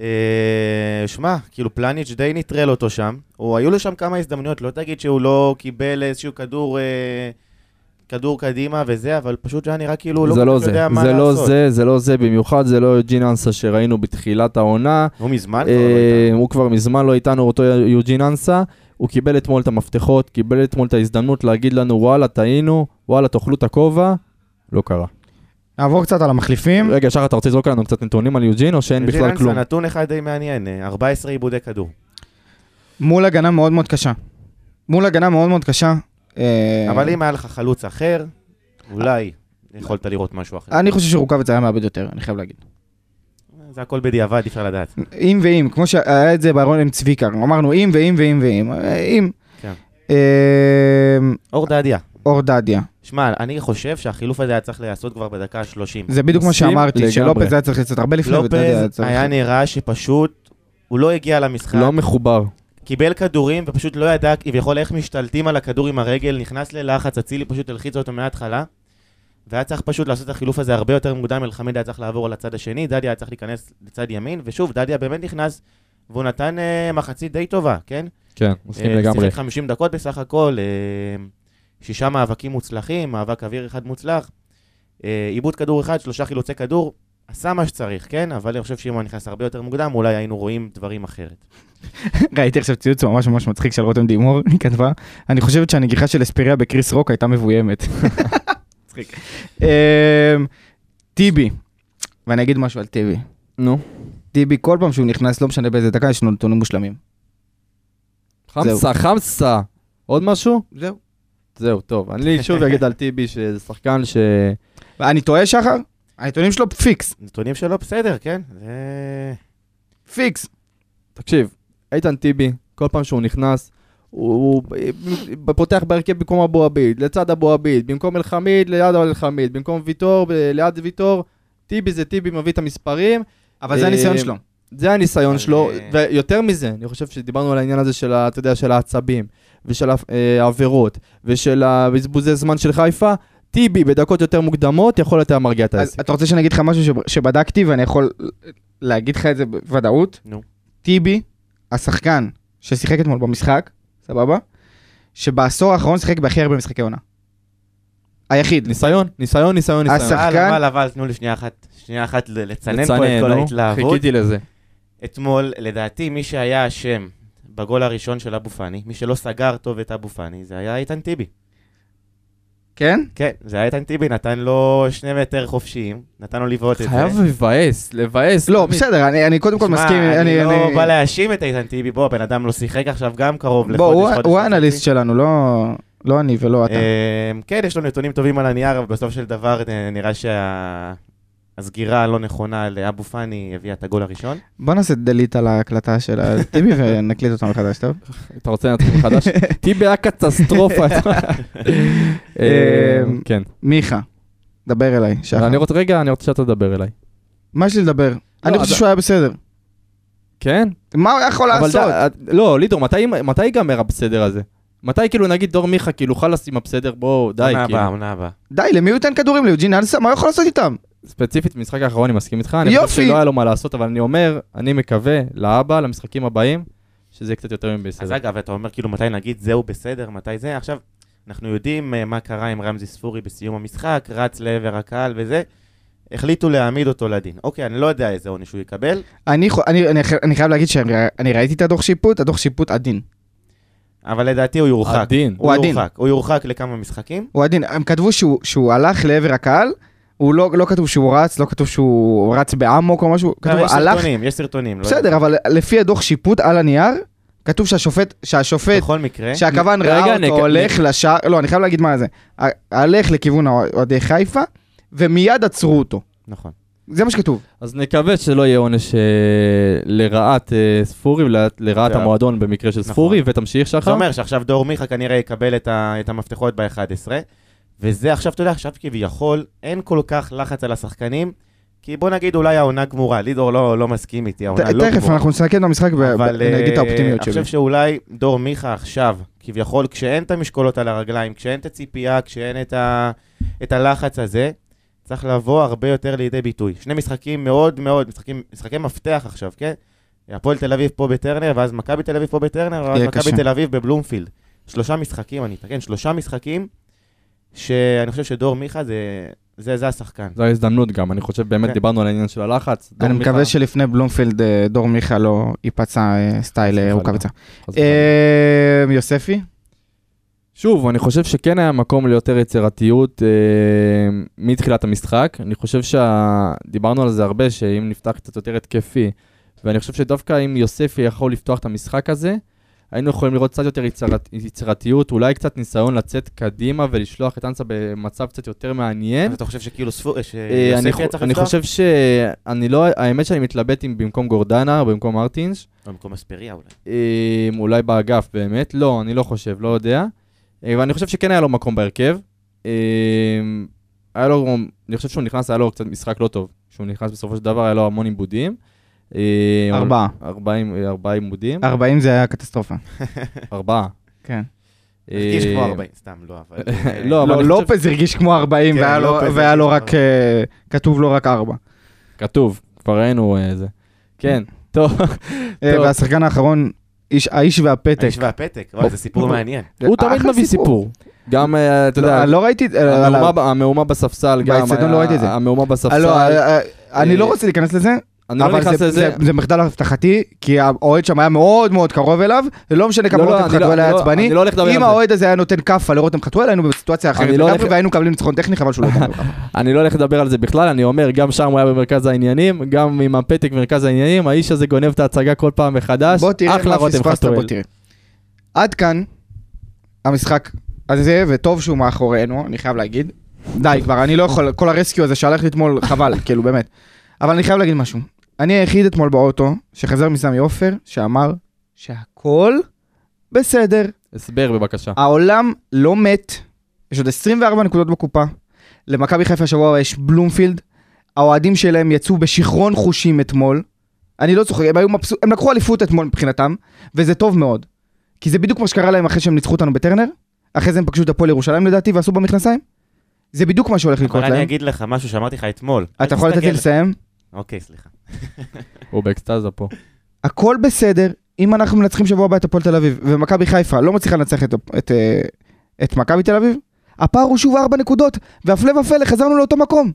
Speaker 6: אה, שמע, כאילו פלניץ' די נטרל אותו שם. הוא, היו לו שם כמה הזדמנויות, לא תגיד שהוא לא קיבל איזשהו כדור, אה, כדור קדימה וזה, אבל פשוט היה נראה כאילו הוא לא
Speaker 2: זה לא
Speaker 6: כך
Speaker 2: זה,
Speaker 6: יודע מה
Speaker 2: זה לא
Speaker 6: לעשות.
Speaker 2: זה, זה לא זה, במיוחד זה לא יוג'ין אנסה שראינו בתחילת העונה.
Speaker 6: הוא מזמן כבר לא
Speaker 2: אה,
Speaker 6: איתנו.
Speaker 2: הוא כבר מזמן לא איתנו, אותו יוג'ין אנסה. הוא קיבל אתמול את המפתחות, קיבל אתמול את ההזדמנות להגיד לנו, וואלה, טעינו, וואלה, תאכלו את הכובע. לא קרה.
Speaker 1: נעבור קצת על המחליפים.
Speaker 2: רגע, שחר, אתה רוצה לזרוק לנו קצת נתונים על יוג'ין, או שאין בכלל כלום?
Speaker 6: נתון אחד די מעניין, אה, 14 עיבודי כדור.
Speaker 1: מול הגנה מאוד מאוד קשה. מול הגנה מאוד מאוד קשה. אה,
Speaker 6: אבל אם היה לך חלוץ אחר, אולי יכולת לראות משהו אחר.
Speaker 1: אני חושב שרוקאביץ היה מאבד יותר, אני חייב להגיד.
Speaker 6: זה הכל בדיעבד, אי אפשר לדעת.
Speaker 1: אם ואם, כמו שהיה את זה בארון עם צביקה, אמרנו אם ואם ואם ואם. אה, אם.
Speaker 6: כן.
Speaker 1: אה,
Speaker 6: אור דדיה.
Speaker 1: אור דדיה.
Speaker 6: שמע, אני חושב שהחילוף הזה היה צריך להיעשות כבר בדקה ה-30.
Speaker 1: זה בדיוק מה שאמרתי,
Speaker 2: לגמרי.
Speaker 1: שלופז היה צריך לצאת הרבה לפני,
Speaker 6: לופז. היה נראה שפשוט, הוא לא הגיע למשחק,
Speaker 2: לא מחובר.
Speaker 6: קיבל כדורים ופשוט לא ידע כביכול איך משתלטים על הכדור עם הרגל, נכנס ללחץ, אצילי פשוט הלחיץ אותו מההתחלה. והיה צריך פשוט לעשות את החילוף הזה הרבה יותר מוקדם, אלחמיד היה צריך לעבור לצד השני, דדיה היה צריך להיכנס לצד ימין, ושוב, דדיה באמת נכנס, והוא נתן אה, מחצית די טובה, כן?
Speaker 2: כן, מסכים
Speaker 6: אה,
Speaker 2: לגמרי.
Speaker 6: שיחק 50 דקות בסך הכל, אה, שישה מאבקים מוצלחים, מאבק אוויר אחד מוצלח, אה, עיבוד כדור אחד, שלושה חילוצי כדור, עשה מה שצריך, כן? אבל אני חושב שאם הוא נכנס הרבה יותר מוקדם, אולי היינו רואים דברים אחרת.
Speaker 1: ראיתי עכשיו ציוץ ממש ממש מצחיק של רותם דימור, היא כתבה, אני חושבת שהנגיחה של אספיריה בקריס רוק הייתה מבוימת. מצחיק. אמ, טיבי, ואני אגיד משהו על טיבי.
Speaker 2: נו.
Speaker 1: טיבי, כל פעם שהוא נכנס, לא משנה באיזה דקה, יש לו נתונים מושלמים.
Speaker 2: חמסה, חמסה. עוד משהו?
Speaker 1: זהו.
Speaker 2: זהו, טוב. אני שוב אגיד על טיבי שזה שחקן ש...
Speaker 1: אני טועה, שחר? הנתונים שלו פיקס,
Speaker 6: נתונים שלו בסדר, כן? זה...
Speaker 1: פיקס.
Speaker 2: תקשיב, איתן טיבי, כל פעם שהוא נכנס, הוא, הוא פותח בהרכב במקום אבו עביד, לצד אבו עביד, במקום אלחמיד, ליד אלחמיד, במקום ויטור, ליד ויטור, טיבי זה טיבי מביא את המספרים,
Speaker 1: אבל זה
Speaker 2: אה,
Speaker 1: הניסיון שלו.
Speaker 2: זה הניסיון שלו,
Speaker 6: אה,
Speaker 2: ויותר מזה, אני חושב שדיברנו על העניין הזה של, אתה יודע, של העצבים, ושל אה, העבירות, ושל הבזבוזי זמן של חיפה, טיבי בדקות יותר מוקדמות יכול להיות היה מרגיע את העסק.
Speaker 1: אתה רוצה שאני אגיד לך משהו שב- שבדקתי ואני יכול להגיד לך את זה בוודאות?
Speaker 6: נו.
Speaker 1: טיבי, השחקן ששיחק אתמול במשחק, סבבה? שבעשור האחרון שיחק בהכי הרבה משחקי עונה. היחיד.
Speaker 2: ניסיון, ניסיון, ניסיון, ניסיון.
Speaker 1: השחקן-
Speaker 6: אבל, אבל, אבל, תנו לי שנייה אחת, שנייה אחת לצנן פה את כל. ההתלהבות.
Speaker 2: חיכיתי לזה.
Speaker 6: אתמול, לדעתי, מי שהיה אשם בגול הראשון של אבו פאני, מי שלא סגר טוב את אבו פאני, זה היה איתן טיבי.
Speaker 1: כן?
Speaker 6: כן, זה היה איתן טיבי, נתן לו שני מטר חופשיים, נתן לו לבעוט את זה.
Speaker 2: חייב לבאס, לבאס.
Speaker 1: לא. בסדר, אני אני קודם כל
Speaker 6: שמע,
Speaker 1: מסכים.
Speaker 6: אני לא
Speaker 1: אני-
Speaker 6: בא להאשים את איתן טיבי, בוא, הבן אדם לא שיחק עכשיו גם קרוב לחודש,
Speaker 1: בוא, הוא-
Speaker 6: חודש
Speaker 1: הוא
Speaker 6: וחצי.
Speaker 1: האנליסט שלנו, לא לא אני ולא אתה.
Speaker 6: אמ, כן, יש לו נתונים טובים על הנייר, אבל בסוף של דבר אה, נראה שהסגירה הלא נכונה לאבו פאני הביאה את הגול הראשון.
Speaker 1: בוא נעשה דליט על ההקלטה של הטיבי ונקליט אותה מחדש, טוב?
Speaker 2: אתה רוצה להתחיל מחדש? טיבי היה קטסטרופה. אה, כן.
Speaker 1: מיכה, דבר אליי, שחר.
Speaker 2: אני רוצה, רגע, אני רוצה שאתה תדבר אליי.
Speaker 1: מה יש לי לדבר? אני חושב שהוא היה בסדר.
Speaker 2: כן?
Speaker 1: מה הוא יכול לעשות?
Speaker 2: לא, לידור, מתי- מתי ייגמר הבסדר הזה? מתי כאילו נגיד דור מיכה, כאילו חלאס עם הבסדר, בוא, די,
Speaker 6: עונה הבאה,
Speaker 2: כאילו.
Speaker 6: עונה הבאה.
Speaker 1: די, למי הוא ייתן כדורים? ליוג'ין אנסה? מה הוא יכול לעשות איתם?
Speaker 2: ספציפית, במשחק האחרון אני מסכים איתך, אני
Speaker 1: יופי.
Speaker 2: חושב שלא היה לו מה לעשות, אבל אני אומר, אני מקווה לאבא, למשחקים הבאים, שזה יהיה קצת יותר
Speaker 6: אז
Speaker 2: מבסדר.
Speaker 6: אגב, אתה אומר כאילו מתי נגיד זהו בסדר, מתי זה, עכשיו, אנחנו יודעים אה, מה קרה עם רמזי ספורי בסיום המשחק, רץ לעבר הקהל וזה, החליטו להעמיד אותו לדין. אוקיי, אני לא יודע איזה עונש הוא יקבל,
Speaker 1: אני אני- אני אני חייב להגיד שאני ראיתי את הדוח שיפוט, הדוח שיפוט עדין.
Speaker 6: אבל לדעתי הוא יורחק.
Speaker 2: עדין.
Speaker 1: הוא עדין.
Speaker 6: יורחק. הוא יורחק לכמה משחקים.
Speaker 1: הוא עדין. הם כתבו שהוא- שהוא הלך לעבר הקהל, הוא לא, לא כתוב שהוא רץ, לא כתוב שהוא רץ באמוק או משהו, כתוב
Speaker 6: לא, יש
Speaker 1: הלך,
Speaker 6: סרטונים, יש סרטונים. לא
Speaker 1: בסדר, אבל לפי הדוח שיפוט על הנייר, כתוב שהשופט, שהשופט,
Speaker 6: בכל מקרה,
Speaker 1: שהכוון ראה
Speaker 2: נק-
Speaker 1: אותו הולך לשער, לא, אני חייב להגיד מה זה, הלך לכיוון אוהדי חיפה, ומיד עצרו אותו.
Speaker 6: נכון.
Speaker 1: זה מה שכתוב.
Speaker 2: אז נקווה שלא יהיה עונש אה, לרעת אה, ספורי ולרעת
Speaker 6: זה-
Speaker 2: המועדון במקרה של
Speaker 6: נכון.
Speaker 2: ספורי, ותמשיך
Speaker 6: זה
Speaker 2: שחר.
Speaker 6: אומר שעכשיו דור מיכה כנראה יקבל את, ה, את המפתחות ב-11, וזה עכשיו, אתה יודע, עכשיו כביכול אין כל כך לחץ על השחקנים, כי בוא נגיד אולי העונה גמורה, לידור לא, לא מסכים איתי, העונה
Speaker 1: ת-
Speaker 6: לא
Speaker 1: תכף,
Speaker 6: גמורה.
Speaker 1: אנחנו נסתכל במשחק ונגיד את
Speaker 6: אה,
Speaker 1: האופטימיות
Speaker 6: אני
Speaker 1: שלי.
Speaker 6: חושב שאולי דור מיכה עכשיו, כביכול, כשאין את המשקולות על הרגליים, כשאין את הציפייה, כשאין את, ה, את הלחץ הזה, צריך לבוא הרבה יותר לידי ביטוי. שני משחקים מאוד מאוד, משחקים, משחקי מפתח עכשיו, כן? הפועל תל אביב פה בטרנר, ואז מכבי תל אביב פה בטרנר, ואז מכבי. תל אביב בבלומפילד. שלושה משחקים, אני אתקן, שלושה משחקים, שאני חושב שדור מיכה זה, זה, זה השחקן.
Speaker 2: זו ההזדמנות גם, אני חושב באמת
Speaker 6: כן.
Speaker 2: דיברנו על העניין של הלחץ.
Speaker 1: אני
Speaker 2: מיכה-
Speaker 1: מקווה שלפני בלומפילד אה, דור מיכה לא ייפצע אה, סטייל אה, רוקאביצה. אה, יוספי?
Speaker 2: שוב, אני חושב שכן היה מקום ליותר יצירתיות אה, מתחילת המשחק. אני חושב שדיברנו על זה הרבה, שאם נפתח קצת יותר התקפי, ואני חושב שדווקא אם יוספי יכול לפתוח את המשחק הזה, היינו יכולים לראות קצת יותר יצירת, יצירתיות, אולי קצת ניסיון לצאת קדימה ולשלוח את אנסה במצב קצת יותר מעניין.
Speaker 6: אתה חושב שכאילו ספור,
Speaker 2: אה, אני
Speaker 6: צריך
Speaker 2: אני? חושב שאני לא, האמת שאני מתלבט אם במקום גורדנה או במקום מרטינס,
Speaker 6: או במקום אספריה אולי.
Speaker 2: אה, אולי באגף באמת, לא, אני לא חושב, לא יודע. אה, ואני חושב שכן היה לו מקום בהרכב. אה, היה לו, אני חושב שהוא נכנס, היה לו קצת משחק לא טוב. כשהוא נכנס בסופו של דבר, היה לו המון עיבודים. אה,
Speaker 1: ארבעה.
Speaker 2: ארבעה עימ- ארבעה עימודים.
Speaker 1: 40 זה היה קטסטרופה.
Speaker 2: ארבעה.
Speaker 1: כן.
Speaker 6: הרגיש כמו
Speaker 2: אה,
Speaker 6: 40, סתם, לא, אבל... אה,
Speaker 2: לא, אבל
Speaker 1: לא, לופז הרגיש כמו 40
Speaker 6: כן,
Speaker 1: והיה לו- רק, אה, כתוב לו רק 4.
Speaker 2: כתוב, כבר ראינו אה, זה. כן, טוב.
Speaker 1: אה. והשחקן האחרון, איש- האיש והפתק.
Speaker 6: האיש והפתק, וואי, זה סיפור מעניין.
Speaker 2: הוא תמיד מביא סיפור. גם, אה, אתה יודע,
Speaker 1: לא, לא ראיתי, אה,
Speaker 2: המהומה בספסל גם,
Speaker 1: באצטדיון לא ראיתי את זה.
Speaker 2: המהומה
Speaker 1: אה,
Speaker 2: בספסל.
Speaker 1: לא, אה, אה, אני לא
Speaker 2: אה,
Speaker 1: רוצה להיכנס לזה,
Speaker 2: אני לא נכנס
Speaker 1: זה-
Speaker 2: לזה.
Speaker 1: זה- זה מחדל אבטחתי, כי האוהד שם היה מאוד מאוד קרוב אליו, ולא משנה כמה
Speaker 2: לא, לא,
Speaker 1: רותם
Speaker 2: לא-
Speaker 1: חתואל היה
Speaker 2: אני לא-
Speaker 1: עצבני.
Speaker 2: לא
Speaker 1: אם. האוהד הזה היה נותן כאפה לרותם חתואל, היינו בסיטואציה אחרת
Speaker 2: לא הולך-
Speaker 1: והיינו מקבלים ניצחון טכני, חבל שהוא לא נתן כאפה.
Speaker 2: אני לא הולך לדבר על זה בכלל, אני אומר, גם שם הוא היה במרכז העניינים, גם עם הפתק במרכז העניינים, האיש הזה גונב את ההצגה כל פעם מחדש.
Speaker 1: בוא תראה
Speaker 2: אחלה רותם חתואל.
Speaker 1: תראה. עד כאן המשחק הזה, וטוב שהוא מאחורינו, אני חייב להגיד. די כבר, אני לא יכול, כל הרסקיו הזה שהלך לי אתמול, חבל, כאילו באמת. אבל אני חייב להגיד משהו. אני היחיד אתמול באוטו, שחזר מסמי עופר, שאמר שהכל בסדר.
Speaker 2: הסבר בבקשה.
Speaker 1: העולם לא מת, יש עוד 24 נקודות בקופה. למכבי חיפה השבוע יש בלומפילד. האוהדים שלהם יצאו בשיכרון חושים אתמול. אני לא צוחק, הם היו מבסוט, הם לקחו אליפות אתמול מבחינתם, וזה טוב מאוד. כי זה בדיוק מה שקרה להם אחרי שהם ניצחו אותנו בטרנר. אחרי זה הם פגשו את הפועל ירושלים לדעתי ועשו במכנסיים. זה בדיוק מה שהולך לקרות
Speaker 6: אבל אני
Speaker 1: להם.
Speaker 6: אגיד לך משהו שאמרתי לך אתמול.
Speaker 1: אתה יכול לתת לי. לסיים?
Speaker 6: אוקיי, סליחה.
Speaker 2: הוא באקסטזה פה.
Speaker 1: הכל בסדר, אם אנחנו מנצחים שבוע הבא את הפועל תל אביב, ומכבי חיפה לא מצליחה לנצח את, את, אה, את מכבי תל אביב, הפער הוא שוב ארבע נקודות, והפלא ופלא, חזרנו לאותו מקום.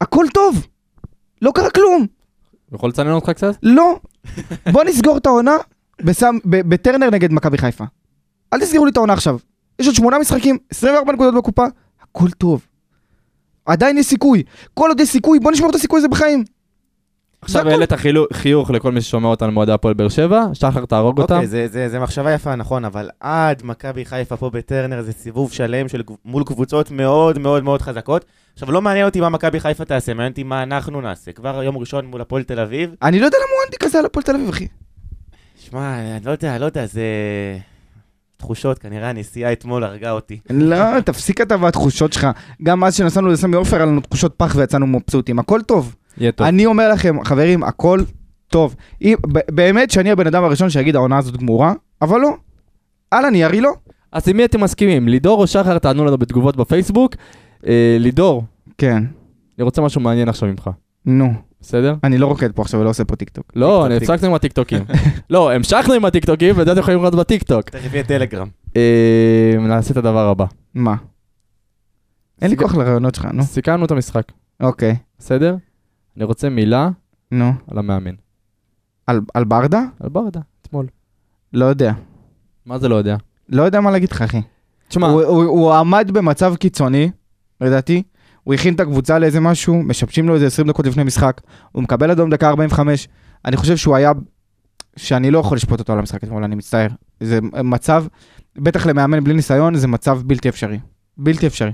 Speaker 1: הכל טוב, לא קרה כלום,
Speaker 2: יכול לצנן אותך קצת?
Speaker 1: לא. בוא נסגור את העונה בסם, ב, בטרנר נגד מכבי חיפה. אל תסגרו לי את העונה עכשיו. יש עוד שמונה משחקים, 24 נקודות בקופה, הכל טוב. עדיין יש סיכוי. כל עוד יש סיכוי, בוא נשמור את הסיכוי הזה בחיים.
Speaker 2: עכשיו. העלית חיוך לכל מי ששומע אותנו מאוהדי הפועל באר שבע, שחר תהרוג אותם.
Speaker 6: אוקיי, זה- זה זה מחשבה יפה, נכון, אבל עד מכבי חיפה פה בטרנר זה סיבוב שלם של מול קבוצות מאוד מאוד מאוד חזקות. עכשיו, לא מעניין אותי מה מכבי חיפה תעשה, מעניין אותי מה אנחנו נעשה. כבר יום ראשון מול הפועל תל אביב.
Speaker 1: אני לא יודע למה הוא אנטי כזה על הפועל תל אביב, אחי.
Speaker 6: שמע, אני לא יודע, לא יודע, זה... תחושות, כנראה הנסיעה אתמול הרגה אותי.
Speaker 1: לא, תפסיק אתה והתחושות שלך. גם אז שנסענו לסמי עופר, היה לנו תחושות פח ויצאנו מבסוטים. הכל טוב.
Speaker 2: יהיה טוב.
Speaker 1: אני אומר לכם, חברים, הכל טוב. אם- באמת שאני הבן אדם הראשון שיגיד העונה הזאת גמורה, אבל לא. על הנייר היא לא.
Speaker 2: אז עם מי אתם מסכימים? לידור או שחר? תענו לנו בתגובות בפייסבוק. אה, לידור,
Speaker 1: כן.
Speaker 2: אני רוצה משהו מעניין עכשיו ממך,
Speaker 1: נו.
Speaker 2: בסדר?
Speaker 1: אני לא רוקד פה עכשיו ולא עושה פה טיקטוק.
Speaker 2: לא,
Speaker 6: טיקטוק,
Speaker 2: הפסקנו עם הטיקטוקים. לא, המשכנו עם הטיקטוקים, ואת זה אתם יכולים לראות בטיקטוק.
Speaker 6: תכף יהיה טלגרם.
Speaker 2: אה, נעשה את הדבר הבא.
Speaker 1: מה? אין לי כוח לרעיונות שלך, נו.
Speaker 2: סיכמנו את המשחק,
Speaker 1: אוקיי.
Speaker 2: בסדר? אני רוצה מילה
Speaker 1: נו.
Speaker 2: על המאמן.
Speaker 1: על על ברדה?
Speaker 2: על ברדה, אתמול.
Speaker 1: לא יודע.
Speaker 2: מה זה לא יודע?
Speaker 1: לא יודע מה להגיד לך, אחי.
Speaker 2: תשמע,
Speaker 1: הוא- הוא הוא עמד במצב קיצוני, לדעתי. הוא הכין את הקבוצה לאיזה משהו, משבשים לו איזה 20 דקות לפני משחק, הוא מקבל אדום דקה 45, אני חושב שהוא היה, שאני לא יכול לשפוט אותו על המשחק אתמול, אני מצטער. זה מצב, בטח למאמן בלי ניסיון, זה מצב בלתי אפשרי. בלתי אפשרי.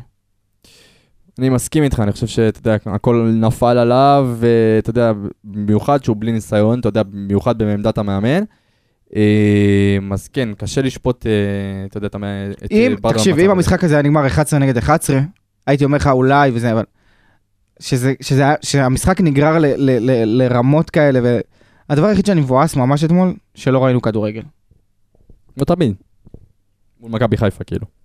Speaker 2: אני מסכים איתך, אני חושב שאתה יודע, הכל נפל עליו, ואתה יודע, במיוחד שהוא בלי ניסיון, אתה יודע, במיוחד בעמדת המאמן. אה, אז כן, קשה לשפוט, אה, אתה יודע, את
Speaker 1: אם,
Speaker 2: ברדה
Speaker 1: תקשיב, אם. המשחק הזה היה נגמר 11 נגד 11, הייתי אומר לך אולי וזה, אבל... שזה, שהמשחק נגרר ל, ל, ל, לרמות כאלה, והדבר היחיד שאני מבואס ממש אתמול, שלא ראינו כדורגל.
Speaker 2: לא תמיד. מול מכבי חיפה, כאילו.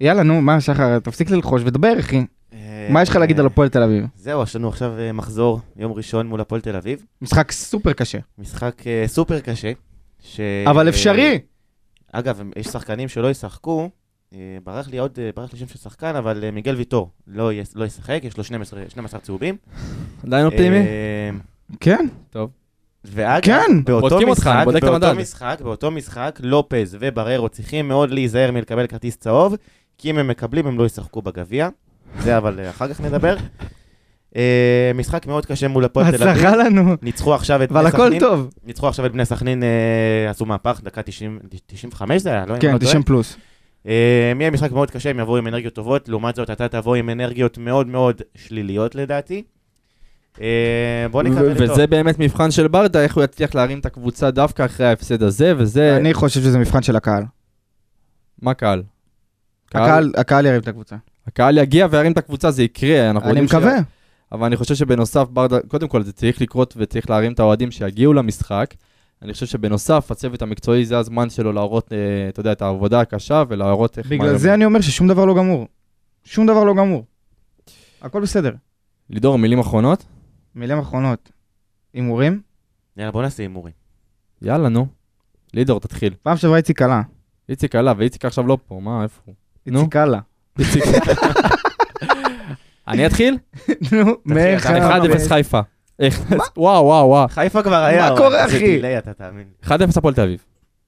Speaker 1: יאללה, נו, מה, שחר, תפסיק ללחוש ודבר, אחי.
Speaker 6: אה,
Speaker 1: מה יש לך להגיד על הפועל תל אביב?
Speaker 6: זהו, יש לנו עכשיו אה, מחזור, יום ראשון מול הפועל תל אביב.
Speaker 1: משחק סופר קשה.
Speaker 6: משחק אה, סופר קשה. ש...
Speaker 1: אבל
Speaker 6: אה,
Speaker 1: אפשרי.
Speaker 6: אגב, יש שחקנים שלא ישחקו, אה, ברח לי עוד, אה, ברח לי שם של שחקן, אבל אה, מיגל ויטור לא יס- לא ישחק, יש לו 12 12 צהובים.
Speaker 2: עדיין אופטימי?
Speaker 6: אה,
Speaker 1: כן,
Speaker 6: ואגב,
Speaker 1: כן.
Speaker 6: באותו
Speaker 2: אותך,
Speaker 6: משחק,
Speaker 2: בודק את
Speaker 6: באותו. משחק, באותו משחק, לופז ובררו צריכים מאוד להיזהר מלקבל כרטיס צהוב, כי אם הם מקבלים, הם לא ישחקו בגביע. זה אבל אה, אחר כך נדבר. אה, משחק מאוד קשה מול הפועל תל אביב.
Speaker 1: הצלחה לנו.
Speaker 6: ניצחו עכשיו את
Speaker 1: אבל
Speaker 6: בני
Speaker 1: הכל
Speaker 6: סכנין.
Speaker 1: טוב.
Speaker 6: ניצחו עכשיו את בני סכנין, אה, עשו מהפך, דקה 90, 95 זה היה, לא?
Speaker 1: כן,
Speaker 6: לא טועה?
Speaker 1: 90 פלוס.
Speaker 6: אה, יהיה משחק מאוד קשה, הם יבואו עם אנרגיות טובות, לעומת זאת אתה תבוא עם אנרגיות מאוד מאוד שליליות לדעתי. בוא נקווה לטוב.
Speaker 2: וזה באמת מבחן של ברדה, איך הוא יצליח להרים את הקבוצה דווקא אחרי ההפסד הזה, וזה...
Speaker 1: אני חושב שזה מבחן של הקהל.
Speaker 2: מה קהל?
Speaker 1: הקהל הקהל ירים את הקבוצה.
Speaker 2: הקהל יגיע וירים את הקבוצה, זה יקרה, אנחנו
Speaker 1: אני
Speaker 2: יודעים ש-
Speaker 1: מקווה.
Speaker 2: אבל אני חושב שבנוסף, ברדה, קודם כל זה צריך לקרות וצריך להרים את האוהדים שיגיעו למשחק. אני חושב שבנוסף, הצוות המקצועי זה הזמן שלו להראות, אה, אתה יודע, את העבודה הקשה ולהראות איך...
Speaker 1: בגלל זה אני אומר ששום דבר לא גמור. שום דבר לא גמור. הכל בסדר.
Speaker 2: לידור, מילים אחרונות?
Speaker 1: מילים אחרונות. הימורים?
Speaker 6: יאללה, בוא נעשה הימורים.
Speaker 2: יאללה, נו. לידור, תתחיל.
Speaker 1: פעם שעברה איציק עלה.
Speaker 2: איציק עלה, ואיציק עכשיו לא פה, מה, איפה הוא? נו.
Speaker 1: איציק עלה.
Speaker 2: איציק. אני אתחיל?
Speaker 1: נו, מאיך...
Speaker 6: אחד
Speaker 2: 1-0 חיפה. וואו, וואו, וואו.
Speaker 6: חיפה כבר היה, אבל
Speaker 1: קורה,
Speaker 6: זה
Speaker 1: אחי?
Speaker 6: דיליי, אתה תאמין.
Speaker 2: 1-0 הפועל תל אביב.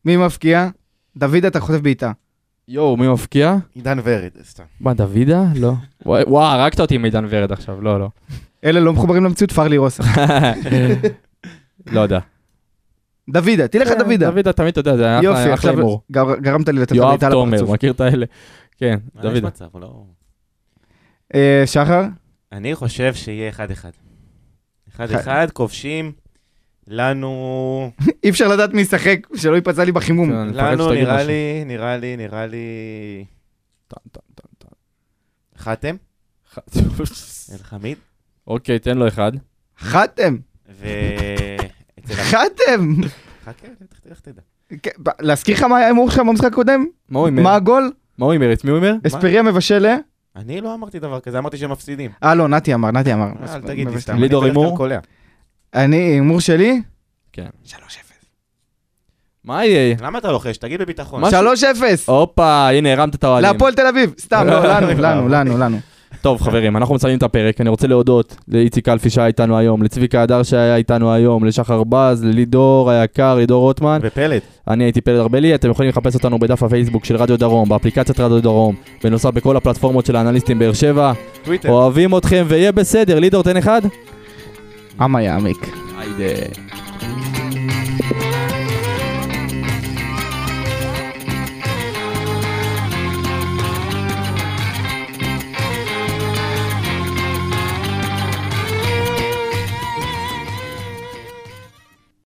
Speaker 1: מי מפקיע? דוד, אתה חוטף בעיטה.
Speaker 2: יואו, מי מפקיע?
Speaker 6: עידן ורד, סתם.
Speaker 2: מה, דוידה? לא. וואו, הרגת אותי עם עידן ורד עכשיו, לא, לא.
Speaker 1: אלה לא מחוברים למציאות, פרלי רוסה.
Speaker 2: לא יודע.
Speaker 1: דוידה, תלך לדוידה.
Speaker 2: דוידה תמיד, אתה יודע, זה היה אחלה- הימור.
Speaker 1: גר- גרמת לי לתת לך
Speaker 2: יואב
Speaker 1: בעיטה
Speaker 2: תומר,
Speaker 1: לפרצוף.
Speaker 2: מכיר את האלה? כן,
Speaker 6: מה, יש. מצב, לא...
Speaker 1: אה, שחר?
Speaker 6: אני חושב שיהיה 1-1. 1-1, כובשים, לנו...
Speaker 1: אי אפשר לדעת מי ישחק, שלא ייפצע לי בחימום.
Speaker 2: כן,
Speaker 6: לנו נראה. לי, נראה לי, נראה לי... חתם, אלחמיד,
Speaker 2: אוקיי, תן לו אחד.
Speaker 1: חתם,
Speaker 6: ו...
Speaker 1: חתם.
Speaker 6: חכה, לך- תדע.
Speaker 1: כן, להזכיר לך מה היה ההימור שלך במשחק הקודם?
Speaker 2: מה
Speaker 1: הגול?
Speaker 2: מה הוא הימר? את מי הוא הימר?
Speaker 1: אספריה מבשל ל...
Speaker 6: אני לא אמרתי דבר כזה, אמרתי שהם מפסידים.
Speaker 1: אה, לא, נתי אמר, נתי אמר.
Speaker 6: אל תגיד לי. סתם.
Speaker 2: לידור הימור?
Speaker 1: אני, הימור שלי?
Speaker 2: כן.
Speaker 1: 3-0.
Speaker 2: מה יהיה?
Speaker 6: למה אתה לוחש? תגיד בביטחון.
Speaker 2: מה?
Speaker 1: 3-0.
Speaker 2: הופה, הנה, הרמת את האוהדים.
Speaker 1: להפועל תל אביב. סתם, לא, לנו, לנו, לנו, לנו.
Speaker 2: טוב, חברים, אנחנו מסיימים את הפרק. אני רוצה להודות לאיציק אלפי שהיה איתנו היום, לצביקה הדר שהיה איתנו היום, לשחר בז, ללידור היקר, לידור רוטמן.
Speaker 6: ופלט.
Speaker 2: אני הייתי פלד ארבלי, אתם יכולים לחפש אותנו בדף הפייסבוק של רדיו דרום, באפליקציית רדיו דרום, בנוסף בכל הפלטפורמות של האנליסטים באר שבע.
Speaker 6: טוויטר.
Speaker 2: אוהבים אתכם ויהיה בסדר. לידור, תן אחד.
Speaker 1: עמה יעמיק.
Speaker 2: היידה.